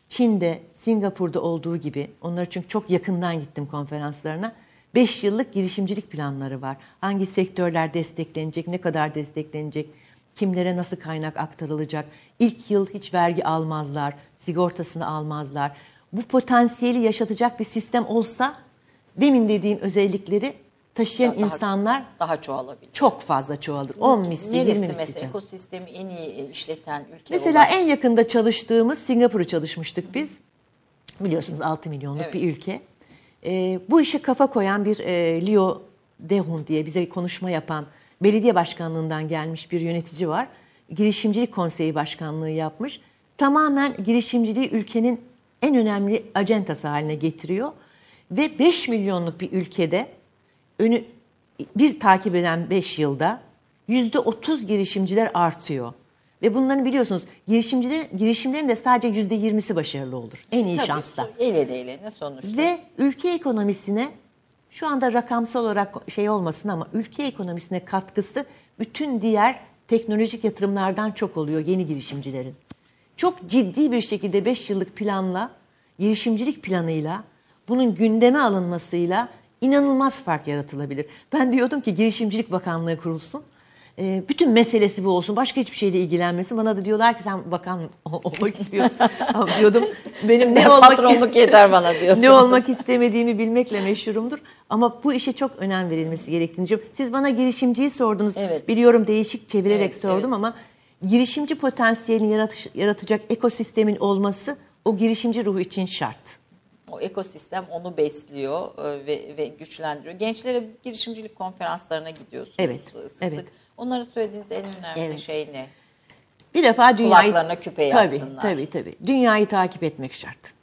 Çin'de, Singapur'da olduğu gibi, onları çünkü çok yakından gittim konferanslarına. 5 yıllık girişimcilik planları var. Hangi sektörler desteklenecek, ne kadar desteklenecek, kimlere nasıl kaynak aktarılacak. İlk yıl hiç vergi almazlar, sigortasını almazlar. Bu potansiyeli yaşatacak bir sistem olsa demin dediğim özellikleri taşıyan Daha- insanlar daha çoğalabilir. çok fazla çoğalır. 10 misli, 20 Neresi misli. mesela ekosistemi en iyi işleten ülke Mesela olan? en yakında çalıştığımız Singapur'u çalışmıştık biz. Biliyorsunuz 6 milyonluk Evet. bir ülke. Ee, bu işe kafa koyan bir e, Leo Dehun diye bize konuşma yapan belediye başkanlığından gelmiş bir yönetici var. Girişimcilik Konseyi Başkanlığı yapmış. Tamamen girişimciliği ülkenin en önemli acentası haline getiriyor. Ve 5 milyonluk bir ülkede önü bir takip eden 5 yılda %30 girişimciler artıyor. Ve bunların biliyorsunuz girişimciler, girişimlerin de sadece %20'si başarılı olur. En iyi Tabii, şansla. Ele de ne sonuçta. Ve ülke ekonomisine şu anda rakamsal olarak şey olmasın ama ülke ekonomisine katkısı bütün diğer teknolojik yatırımlardan çok oluyor yeni girişimcilerin. Çok ciddi bir şekilde 5 yıllık planla, girişimcilik planıyla, bunun gündeme alınmasıyla inanılmaz fark yaratılabilir. Ben diyordum ki girişimcilik bakanlığı kurulsun. Ee, bütün meselesi bu olsun. Başka hiçbir şeyle ilgilenmesin. Bana da diyorlar ki sen bakan (laughs) olmak istiyorsun. (laughs) Diyordum benim ne (laughs) olmak Patronluk yeter bana diyorsunuz. ne olmak istemediğimi bilmekle meşhurumdur. Ama bu işe çok önem verilmesi gerektiğini düşünüyorum. Siz bana girişimciyi sordunuz. Evet. Biliyorum değişik çevirerek Evet, sordum evet. ama girişimci potansiyelini yaratış- yaratacak ekosistemin olması o girişimci ruhu için şart. O ekosistem onu besliyor e, ve, ve güçlendiriyor. Gençlere girişimcilik konferanslarına gidiyorsunuz Evet, sık evet. sık. Onlara söylediğiniz en önemli Evet. şey ne? Bir defa dünyayı... Kulaklarına küpe tabii, yapsınlar. Tabii tabii. Dünyayı takip etmek şart.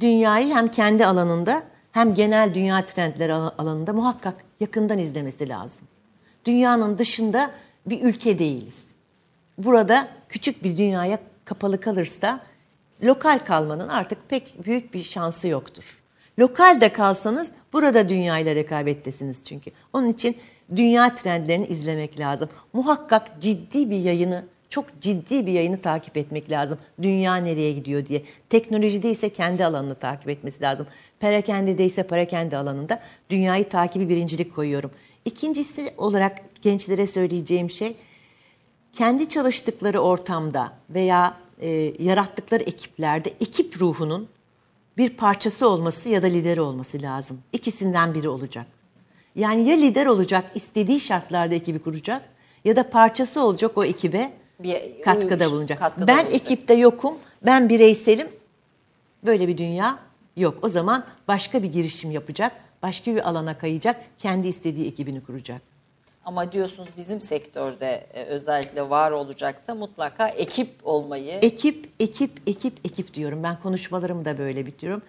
Dünyayı hem kendi alanında hem genel dünya trendleri al- alanında muhakkak yakından izlemesi lazım. Dünyanın dışında bir ülke değiliz. Burada küçük bir dünyaya kapalı kalırsa lokal kalmanın artık pek büyük bir şansı yoktur. Lokalde kalsanız burada dünyayla rekabettesiniz çünkü. Onun için dünya trendlerini izlemek lazım. Muhakkak ciddi bir yayını, çok ciddi bir yayını takip etmek lazım. Dünya nereye gidiyor diye. Teknolojide ise kendi alanını takip etmesi lazım. Perakende ise perakende alanında dünyayı takibi birincilik koyuyorum. İkincisi olarak gençlere söyleyeceğim şey kendi çalıştıkları ortamda veya e, yarattıkları ekiplerde ekip ruhunun bir parçası olması ya da lideri olması lazım. İkisinden biri olacak. Yani ya lider olacak, istediği şartlarda ekibi kuracak ya da parçası olacak o ekibe Bir katkıda bulunacak. katkıda ben bulunacak. ekipte yokum, ben bireyselim. Böyle bir dünya yok. O zaman başka bir girişim yapacak, başka bir alana kayacak, kendi istediği ekibini kuracak. Ama diyorsunuz bizim sektörde e, özellikle var olacaksa mutlaka ekip olmayı Ekip, ekip, ekip, ekip diyorum. Ben konuşmalarımı da böyle bitiriyorum.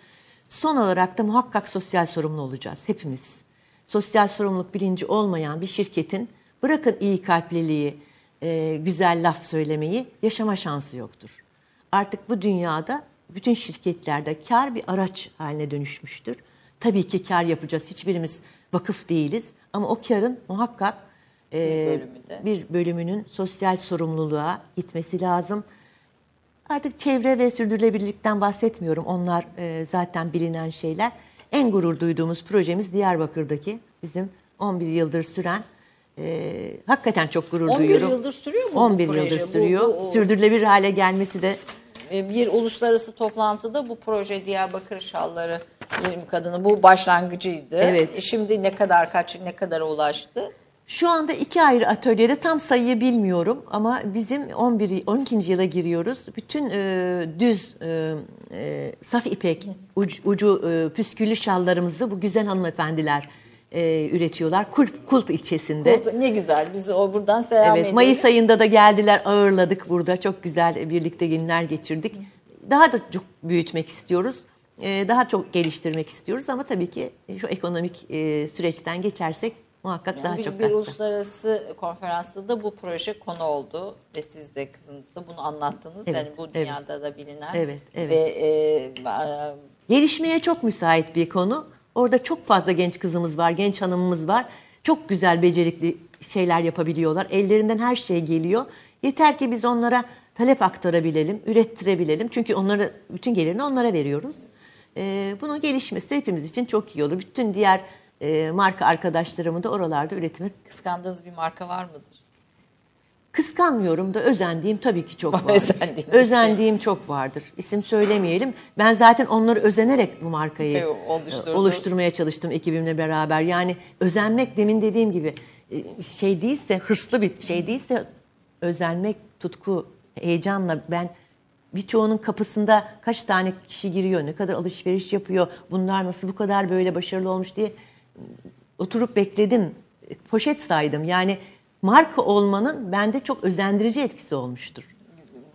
Son olarak da muhakkak sosyal sorumlu olacağız hepimiz. sosyal sorumluluk bilinci olmayan bir şirketin bırakın iyi kalpliliği, e, güzel laf söylemeyi yaşama şansı yoktur. Artık bu dünyada bütün şirketlerde kar bir araç haline dönüşmüştür. Tabii ki kar yapacağız. Hiçbirimiz vakıf değiliz. Ama o karın muhakkak e, bir bölümünün sosyal sorumluluğa gitmesi lazım. Artık çevre ve sürdürülebilirlikten bahsetmiyorum. Onlar e, zaten bilinen şeyler. En gurur duyduğumuz projemiz Diyarbakır'daki bizim 11 yıldır süren e, hakikaten çok gurur 11 duyuyorum. yıldır sürüyor mu bu 11 proje? yıldır Bu- sürüyor. bu- Sürdürülebilir hale gelmesi de bir uluslararası toplantıda bu proje Diyarbakır Şalları Bilim Kadını bu başlangıcıydı. Evet. E, Şimdi ne kadar kaç ne kadara ulaştı? Şu anda iki ayrı atölyede tam sayıyı bilmiyorum ama bizim 11 12. yıla giriyoruz. Bütün e, düz e, e, saf ipek ucu, ucu e, püsküllü şallarımızı bu güzel hanımefendiler e, üretiyorlar. Kulp Kulp ilçesinde. Bu- Ne güzel. Biz o buradan selam Evet, edelim. Mayıs ayında da geldiler, ağırladık burada. Çok güzel birlikte günler geçirdik. Daha da çok büyütmek istiyoruz. E, Daha çok geliştirmek istiyoruz ama tabii ki şu ekonomik e, süreçten geçersek muhakkak Yani daha bir, çok bir katkı. uluslararası konferansta da bu proje konu oldu ve siz de kızınız da bunu anlattınız. Evet, yani bu evet. dünyada da bilinen Evet, evet. ve e, Gelişmeye çok müsait bir konu. Orada çok fazla genç kızımız var, genç hanımımız var. Çok güzel becerikli şeyler yapabiliyorlar. Ellerinden her şey geliyor. Yeter ki biz onlara talep aktarabilelim, ürettirebilelim. Çünkü onları bütün gelirini onlara veriyoruz. Ee, bunun gelişmesi hepimiz için çok iyi olur. Bütün diğer e, marka arkadaşlarımı da oralarda üretime kıskandığınız bir marka var mıdır? Kıskanmıyorum da özendiğim tabii ki çok vardır. Özendiğiniz Özendiğim çok vardır. İsim söylemeyelim. Ben zaten onları özenerek bu markayı oluşturdum. e, oluşturmaya çalıştım ekibimle beraber. Yani özenmek demin dediğim gibi e, şey değilse, hırslı bir şey değilse özenmek, tutku, heyecanla ben birçoğunun kapısında kaç tane kişi giriyor, ne kadar alışveriş yapıyor, bunlar nasıl bu kadar böyle başarılı olmuş diye oturup bekledim. Poşet saydım. Yani marka olmanın bende çok özendirici etkisi olmuştur.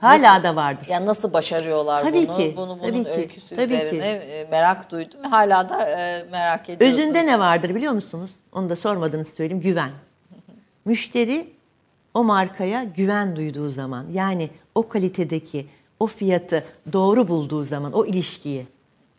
Hala da vardır. Yani nasıl başarıyorlar Tabii bunu? ki, Bunu bunun tabii ki, öyküsü tabii ki. üzerine e, merak duydum. Hala da e, merak ediyorsunuz. Özünde ne vardır biliyor musunuz? Onu da sormadınız söyleyeyim. Güven. (laughs) Müşteri o markaya güven duyduğu zaman yani o kalitedeki o fiyatı doğru bulduğu zaman o ilişkiyi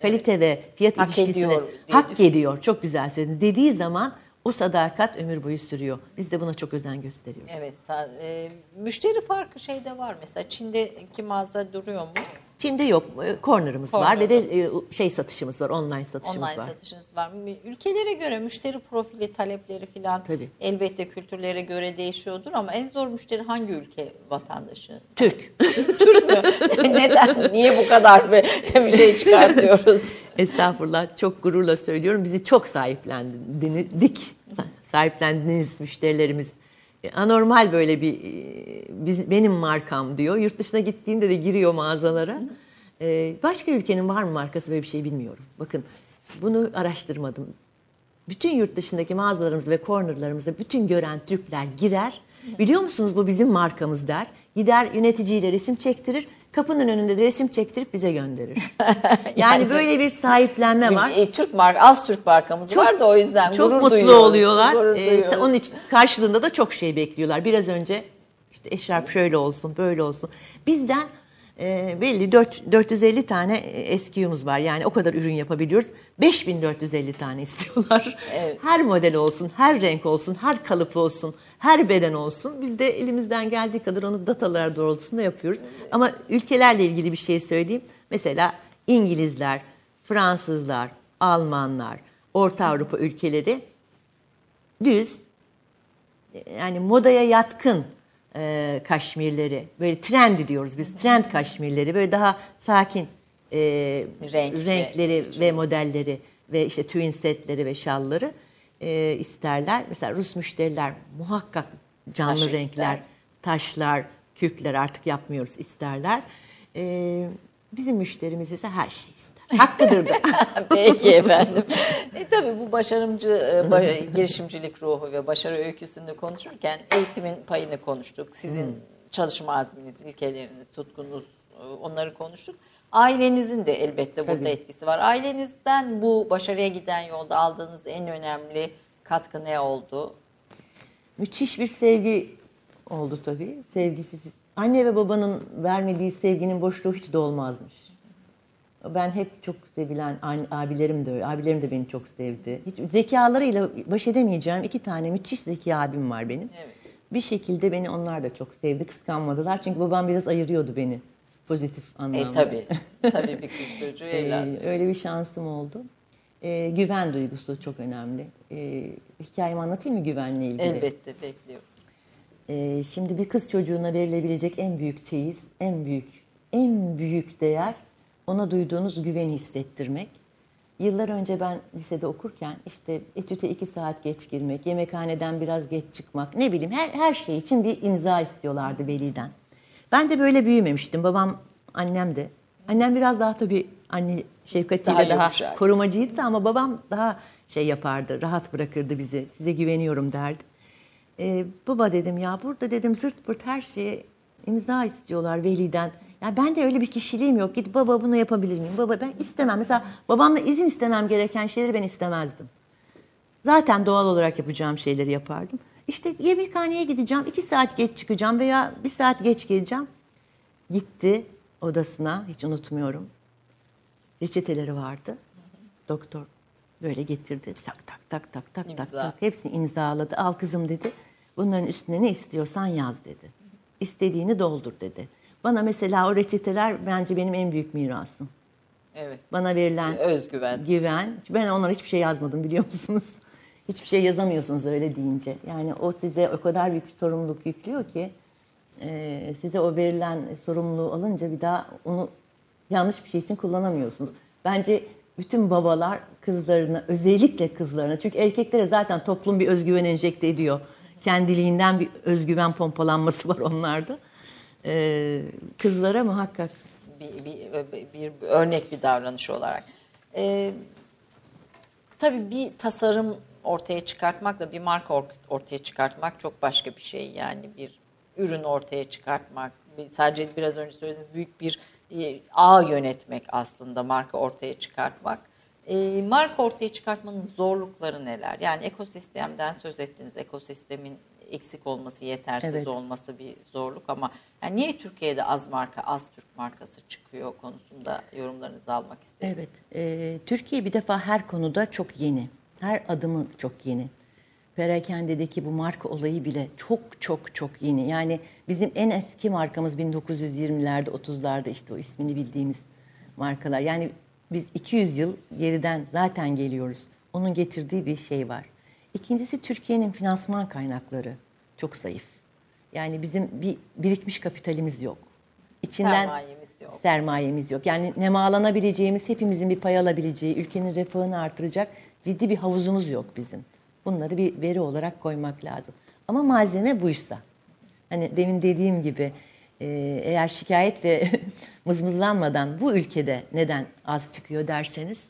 kalite ve fiyat Hak ilişkisini ediyor hak ediyor. Çok güzel söyledin. Dediği zaman o sadakat ömür boyu sürüyor. Biz de buna çok özen gösteriyoruz. Evet. e, müşteri farkı şeyde var mesela. Çin'deki mağaza duruyor mu? Çin'de yok. e, Corner'ımız var ve de e, şey satışımız var. Online satışımız Online var. satışınız var? Ülkelere göre müşteri profili, talepleri filan elbette kültürlere göre değişiyordur ama en zor müşteri hangi ülke vatandaşı? Türk. (laughs) (laughs) Neden? Niye bu kadar bir, bir şey çıkartıyoruz? (laughs) Estağfurullah çok gururla söylüyorum. Bizi çok sahiplendik. Sahiplendiniz müşterilerimiz. E, Anormal böyle bir e, biz, benim markam diyor. Yurt dışına gittiğinde de giriyor mağazalara. E, başka ülkenin var mı markası böyle bir şey bilmiyorum. Bakın bunu araştırmadım. Bütün yurt dışındaki mağazalarımız ve cornerlarımıza bütün gören Türkler girer. Biliyor musunuz bu bizim markamız der. Gider yöneticiyle resim çektirir. Kapının önünde de resim çektirip bize gönderir. (laughs) yani, böyle bir sahiplenme var. E, Türk marka, az Türk markamız var da o yüzden çok gurur mutlu duyuyoruz, oluyorlar. gurur duyuyoruz. onun için karşılığında da çok şey bekliyorlar. Biraz önce işte eşarp şöyle olsun, böyle olsun. Bizden e, belli 4, 450 tane SKU'muz var. Yani o kadar ürün yapabiliyoruz. 5450 tane (laughs) istiyorlar. Her model olsun, her renk olsun, her kalıp olsun, her beden olsun. Biz de elimizden geldiği kadar onu datalar doğrultusunda yapıyoruz. Ama ülkelerle ilgili bir şey söyleyeyim. Mesela İngilizler, Fransızlar, Almanlar, Orta Avrupa ülkeleri düz yani modaya yatkın e, kaşmirleri böyle trend diyoruz biz trend kaşmirleri böyle daha sakin e, renkleri ve, modelleri ve işte twin setleri ve şalları e, isterler. Mesela Rus müşteriler muhakkak canlı Taş renkler, ister. taşlar, kürkler artık yapmıyoruz isterler. E, bizim müşterimiz ise her şey ister. Hakkıdır da. (laughs) Peki efendim. E tabii bu başarımcı e, (laughs) girişimcilik ruhu ve başarı öyküsünü konuşurken eğitimin payını konuştuk. Sizin çalışma azminiz, ilkeleriniz, tutkunuz e, onları konuştuk. Ailenizin de elbette burada Tabii. etkisi var. Ailenizden bu başarıya giden yolda aldığınız en önemli katkı ne oldu? Müthiş bir sevgi oldu tabii. Sevgisiz. Anne ve babanın vermediği sevginin boşluğu hiç dolmazmış. Ben hep çok sevilen abilerim de öyle. Abilerim de beni çok sevdi. Hiç zekalarıyla baş edemeyeceğim iki tane müthiş zeki abim var benim. Evet. Bir şekilde beni onlar da çok sevdi, kıskanmadılar. Çünkü babam biraz ayırıyordu beni pozitif anlamda. E tabii. tabii bir kız çocuğu. (laughs) Ee, öyle bir şansım oldu. Ee, güven duygusu çok önemli. Ee, hikayemi anlatayım mı güvenle ilgili? Elbette bekliyorum. Ee, şimdi bir kız çocuğuna verilebilecek en büyük çeyiz, en büyük, en büyük değer ona duyduğunuz güveni hissettirmek. Yıllar önce ben lisede okurken işte etüte iki saat geç girmek, yemekhaneden biraz geç çıkmak, ne bileyim her, her şey için bir imza istiyorlardı veliden. Ben de böyle büyümemiştim. Babam, annem de. Annem biraz daha tabii anne şefkatiyle Daha daha, yumuşak. korumacıydı ama babam daha şey yapardı, rahat bırakırdı bizi. Size güveniyorum derdi. Ee, baba dedim ya burada dedim zırt pırt her şeye imza istiyorlar veliden. Ya ben de öyle bir kişiliğim yok. Git baba bunu yapabilir miyim? Baba ben istemem. Mesela babamla izin istemem gereken şeyleri ben istemezdim. Zaten doğal olarak yapacağım şeyleri yapardım. İşte yemekhaneye gideceğim, iki saat geç çıkacağım veya bir saat geç geleceğim. Gitti odasına, hiç unutmuyorum. Reçeteleri vardı. Doktor böyle getirdi. Tak tak tak tak tak tak İmza. tak. Hepsini imzaladı. Al kızım dedi. Bunların üstüne ne istiyorsan yaz dedi. İstediğini doldur dedi. Bana mesela o reçeteler bence benim en büyük mirasım. Evet. Bana verilen Özgüven. güven. Ben onlara hiçbir şey yazmadım biliyor musunuz? Hiçbir şey yazamıyorsunuz öyle deyince. Yani o size o kadar büyük bir sorumluluk yüklüyor ki e, size o verilen sorumluluğu alınca bir daha onu yanlış bir şey için kullanamıyorsunuz. Bence bütün babalar kızlarına özellikle kızlarına çünkü erkeklere zaten toplum bir özgüven enjekte ediyor. Kendiliğinden bir özgüven pompalanması var onlarda. E, kızlara muhakkak bir, bir, bir örnek bir davranış olarak. Ee, tabii bir tasarım ortaya çıkartmakla bir marka or- ortaya çıkartmak çok başka bir şey. Yani bir ürün ortaya çıkartmak, bir- sadece biraz önce söylediğiniz büyük bir e, ağ yönetmek aslında marka ortaya çıkartmak. E, marka ortaya çıkartmanın zorlukları neler? Yani ekosistemden söz ettiniz. Ekosistemin eksik olması, yetersiz Evet. olması bir zorluk ama yani niye Türkiye'de az marka, az Türk markası çıkıyor konusunda yorumlarınızı almak isterim. Evet, e, Türkiye bir defa her konuda çok yeni. Her adımı çok yeni. Perakendedeki bu marka olayı bile çok çok çok yeni. Yani bizim en eski markamız 1920'lerde 30'larda işte o ismini bildiğimiz markalar. Yani biz 200 yıl geriden zaten geliyoruz. Onun getirdiği bir şey var. İkincisi Türkiye'nin finansman kaynakları çok zayıf. Yani bizim bir birikmiş kapitalimiz yok. İçinden Sermayemiz yok. sermayemiz yok. Yani nemalanabileceğimiz, hepimizin bir pay alabileceği, ülkenin refahını artıracak ciddi bir havuzumuz yok bizim. Bunları bir veri olarak koymak lazım. Ama malzeme buysa. Hani demin dediğim gibi e, eğer şikayet ve (laughs) mızmızlanmadan bu ülkede neden az çıkıyor derseniz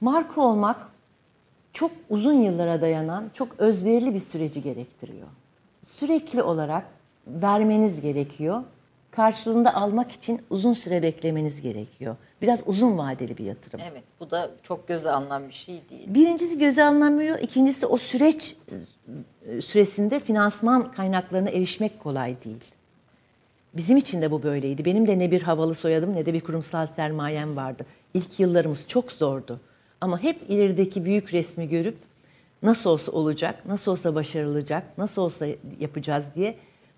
marka olmak çok uzun yıllara dayanan çok özverili bir süreci gerektiriyor. Sürekli olarak vermeniz gerekiyor. Karşılığında almak için uzun süre beklemeniz gerekiyor. Biraz uzun vadeli bir yatırım. Evet, bu da çok göze alınan bir şey değil. Birincisi göze alınamıyor. İkincisi o süreç e, süresinde finansman kaynaklarına erişmek kolay değil. Bizim için de bu böyleydi. Benim de ne bir havalı soyadım ne de bir kurumsal sermayem vardı. İlk yıllarımız çok zordu. Ama hep ilerideki büyük resmi görüp nasıl olsa olacak, nasıl olsa başarılacak, nasıl olsa yapacağız diye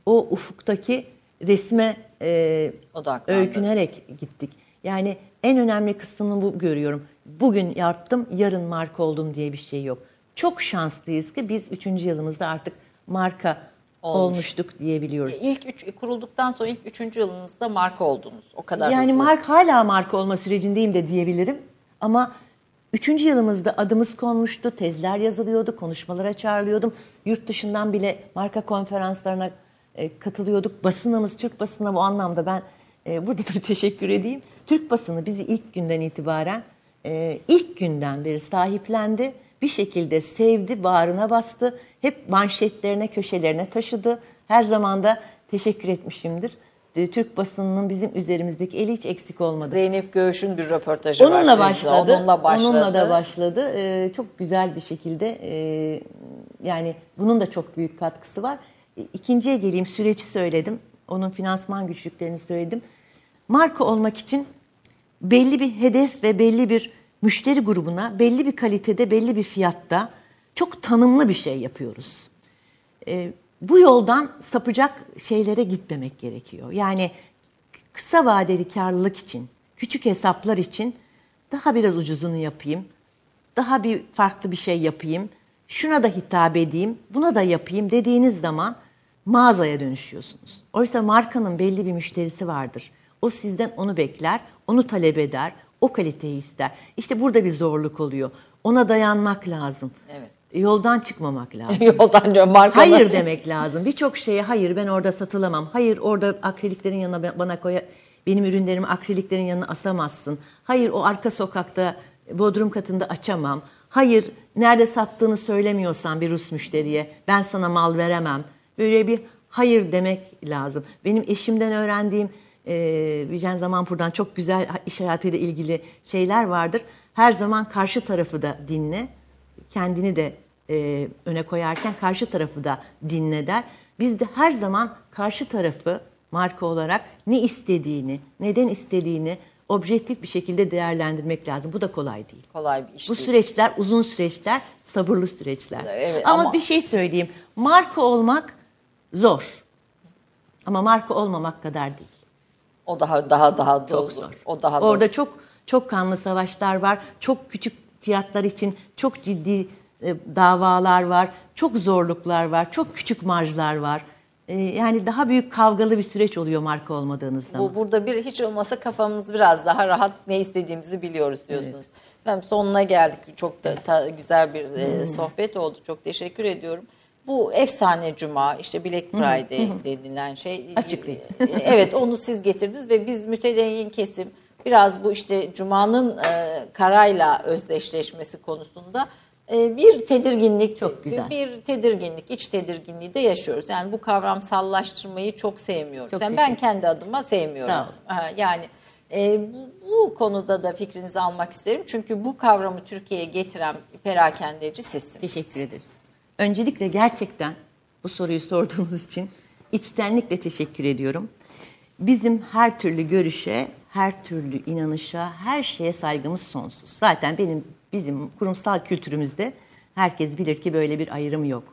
o ufuktaki resme e, öykünerek gittik. Yani en önemli kısmını bu görüyorum. Bugün yaptım, yarın marka oldum diye bir şey yok. Çok şanslıyız ki biz üçüncü yılımızda artık marka Olmuş. olmuştuk diyebiliyoruz. İlk üç, kurulduktan sonra ilk üçüncü yılınızda marka oldunuz. O kadar Yani hızlı. mark hala marka olma sürecindeyim de diyebilirim. Ama üçüncü yılımızda adımız konmuştu, tezler yazılıyordu, konuşmalara çağrılıyordum. Yurt dışından bile marka konferanslarına e, katılıyorduk. Basınımız, Türk basına bu anlamda ben e, burada da (laughs) teşekkür edeyim. Türk basını bizi ilk günden itibaren, e, ilk günden beri sahiplendi. Bir şekilde sevdi, bağrına bastı. Hep manşetlerine, köşelerine taşıdı. Her zaman da teşekkür etmişimdir. e, Türk basınının bizim üzerimizdeki eli hiç eksik olmadı. Zeynep Göğüş'ün bir röportajı var Onunla sizde. başladı. Onunla başladı. Onunla da başladı. Ee, çok güzel bir şekilde e, yani bunun da çok büyük katkısı var. İkinciye geleyim süreci söyledim. Onun finansman güçlüklerini söyledim. Marka olmak için belli bir hedef ve belli bir müşteri grubuna belli bir kalitede belli bir fiyatta çok tanımlı bir şey yapıyoruz. E, bu yoldan sapacak şeylere gitmemek gerekiyor. Yani kısa vadeli karlılık için, küçük hesaplar için daha biraz ucuzunu yapayım, daha bir farklı bir şey yapayım, şuna da hitap edeyim, buna da yapayım dediğiniz zaman mağazaya dönüşüyorsunuz. Oysa markanın belli bir müşterisi vardır. O sizden onu bekler, onu talep eder, o kaliteyi ister. İşte burada bir zorluk oluyor. Ona dayanmak lazım. Evet. Yoldan çıkmamak (laughs) lazım. Yoldan diyor markalar. Hayır demek lazım. Birçok şeye hayır ben orada satılamam. Hayır orada akriliklerin yanına bana koy benim ürünlerimi akriliklerin yanına asamazsın. Hayır o arka sokakta bodrum katında açamam. Hayır nerede sattığını söylemiyorsan bir Rus müşteriye ben sana mal veremem. Böyle bir hayır demek lazım. Benim eşimden öğrendiğim e, Vijen Zamanpur'dan çok güzel iş hayatıyla ilgili şeyler vardır. Her zaman karşı tarafı da dinle kendini de e, öne koyarken karşı tarafı da dinle der. Biz de her zaman karşı tarafı marka olarak ne istediğini, neden istediğini objektif bir şekilde değerlendirmek lazım. Bu da kolay değil. Kolay bir iş Bu değil. süreçler uzun süreçler, sabırlı süreçler. Evet, ama, ama- bir şey söyleyeyim. Marka olmak zor. Ama marka olmamak kadar değil. O daha daha daha Çok zor. O daha Orada dolu. çok çok kanlı savaşlar var. Çok küçük fiyatlar için çok ciddi e, davalar var. Çok zorluklar var. Çok küçük marjlar var. E, yani daha büyük kavgalı bir süreç oluyor marka olmadığınız zaman. Bu burada bir hiç olmasa kafamız biraz daha rahat ne istediğimizi biliyoruz diyorsunuz. Efendim sonuna geldik. Çok da ta- güzel bir e, sohbet oldu. Çok teşekkür ediyorum. Bu efsane cuma işte Black Friday denilen şey. Açıklayın. E, evet onu siz getirdiniz ve biz mütedeyyin kesim biraz bu işte cumanın e, karayla özdeşleşmesi konusunda e, bir tedirginlik Çok güzel. bir tedirginlik, iç tedirginliği de yaşıyoruz. Yani bu kavramsallaştırmayı çok sevmiyoruz. Çok yani ben kendi adıma sevmiyorum. Sağ olun. Yani e, bu, bu konuda da fikrinizi almak isterim. Çünkü bu kavramı Türkiye'ye getiren perakendeci sizsiniz. Teşekkür ederiz. Öncelikle gerçekten bu soruyu sorduğunuz için içtenlikle teşekkür ediyorum. Bizim her türlü görüşe, her türlü inanışa, her şeye saygımız sonsuz. Zaten benim bizim kurumsal kültürümüzde herkes bilir ki böyle bir ayrım yok.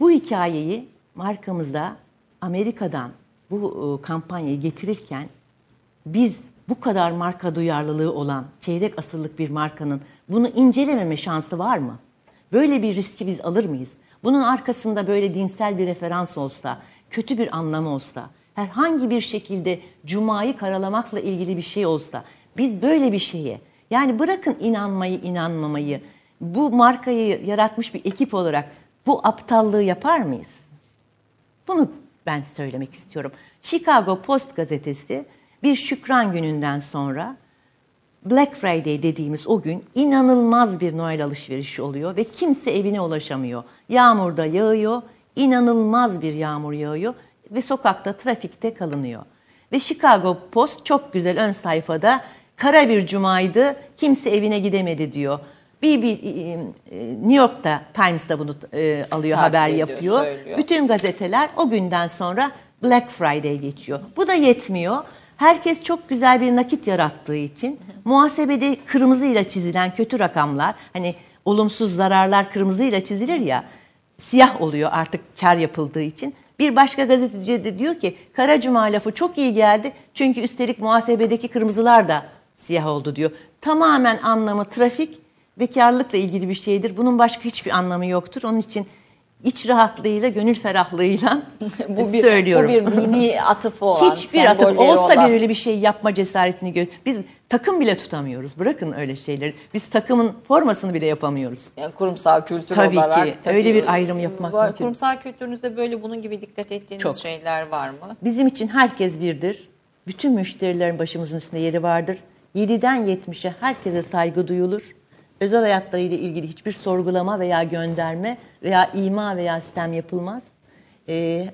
Bu hikayeyi markamızda Amerika'dan bu e, kampanyayı getirirken biz bu kadar marka duyarlılığı olan çeyrek asırlık bir markanın bunu incelememe şansı var mı? Böyle bir riski biz alır mıyız? Bunun arkasında böyle dinsel bir referans olsa, kötü bir anlamı olsa, herhangi bir şekilde cumayı karalamakla ilgili bir şey olsa, biz böyle bir şeye, yani bırakın inanmayı, inanmamayı, bu markayı yaratmış bir ekip olarak bu aptallığı yapar mıyız? Bunu ben söylemek istiyorum. Chicago Post gazetesi bir şükran gününden sonra Black Friday dediğimiz o gün inanılmaz bir Noel alışverişi oluyor ve kimse evine ulaşamıyor. Yağmur da yağıyor, inanılmaz bir yağmur yağıyor ve sokakta trafikte kalınıyor. Ve Chicago Post çok güzel ön sayfada kara bir cumaydı, kimse evine gidemedi diyor. Bir, bir e, New York'ta Times'da bunu e, alıyor, Takip haber ediyor, yapıyor. söylüyor. Bütün gazeteler o günden sonra Black Friday geçiyor. Bu da yetmiyor. Herkes çok güzel bir nakit yarattığı için muhasebede kırmızıyla çizilen kötü rakamlar, hani olumsuz zararlar kırmızıyla çizilir ya, siyah oluyor artık kar yapıldığı için. Bir başka gazeteci de diyor ki kara cuma lafı çok iyi geldi çünkü üstelik muhasebedeki kırmızılar da siyah oldu diyor. Tamamen anlamı trafik ve karlılıkla ilgili bir şeydir. Bunun başka hiçbir anlamı yoktur. Onun için iç rahatlığıyla, gönül ferahlığıyla (laughs) bu (laughs) bir, söylüyorum. Bu bir dini (laughs) atıfı olan, Hiçbir atıf olsa olan. bir öyle bir şey yapma cesaretini gör. Biz takım bile tutamıyoruz. Bırakın öyle şeyleri. Biz takımın formasını bile yapamıyoruz. Yani kurumsal kültür Tabii olarak. ki. Öyle bir ayrım yapmak var. mümkün. Kurumsal kültürünüzde böyle bunun gibi dikkat ettiğiniz Çok. şeyler var mı? Bizim için herkes birdir. Bütün müşterilerin başımızın üstünde yeri vardır. 7'den 70'e herkese saygı duyulur. Özel hayatlarıyla ilgili hiçbir sorgulama veya gönderme veya ima veya sistem yapılmaz. Ee,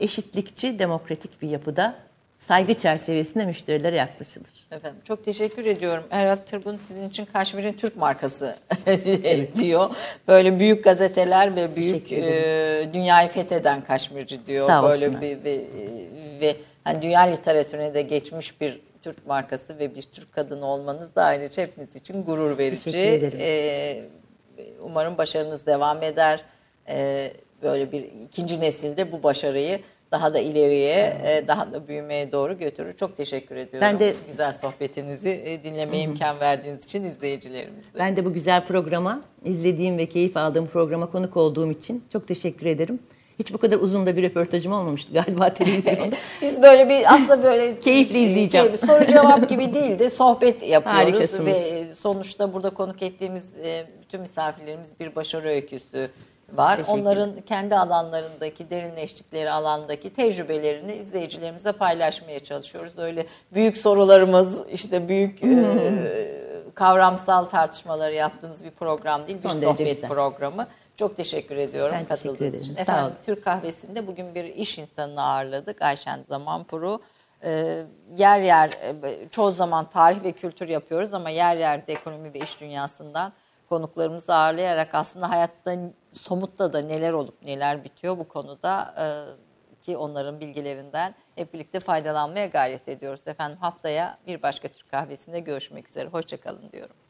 eşitlikçi, demokratik bir yapıda saygı çerçevesinde müşterilere yaklaşılır. Efendim çok teşekkür ediyorum. Herhalde Tırbun sizin için Kaşmir'in Türk markası (laughs) diyor. Böyle büyük gazeteler ve büyük e, dünyayı fetheden Kaşmirci diyor. Sağ Böyle olsunlar. bir, bir- ve hani dünya literatürüne de geçmiş bir Türk markası ve bir Türk kadını olmanız da ayrıca hepimiz için gurur verici. Teşekkür ederim. E, umarım başarınız devam eder. E, böyle bir ikinci nesilde bu başarıyı daha da ileriye, e, daha da büyümeye doğru götürür. Çok teşekkür ediyorum. Ben de- güzel sohbetinizi e, dinlemeye imkan verdiğiniz için izleyicilerimizle. Ben de bu güzel programa, izlediğim ve keyif aldığım programa konuk olduğum için çok teşekkür ederim. Hiç bu kadar uzun da bir röportajım olmamıştı galiba (laughs) televizyonda. Biz böyle bir aslında böyle (laughs) Keyifli izleyeceğim. keyifli, soru cevap gibi (laughs) değil de sohbet yapıyoruz ve sonuçta burada konuk ettiğimiz e, bütün misafirlerimiz bir başarı öyküsü var. Teşekkür Onların kendi alanlarındaki, derinleştikleri alandaki tecrübelerini izleyicilerimize paylaşmaya çalışıyoruz. Öyle büyük sorularımız, işte büyük Hmm. e, kavramsal tartışmaları yaptığımız bir program değil, bir Son derece sohbet güzel. programı. Çok teşekkür ediyorum Ben teşekkür katıldığınız ederim. için. Sağ Efendim olun. Türk Kahvesi'nde bugün bir iş insanını ağırladık. Ayşen Zamanpuru. Ee, yer yer e, çoğu zaman tarih ve kültür yapıyoruz ama yer yerde ekonomi ve iş dünyasından konuklarımızı ağırlayarak aslında hayatta somutta da neler olup neler bitiyor bu konuda e, ki onların bilgilerinden hep birlikte faydalanmaya gayret ediyoruz. Efendim haftaya bir başka Türk kahvesinde görüşmek üzere. Hoşçakalın diyorum.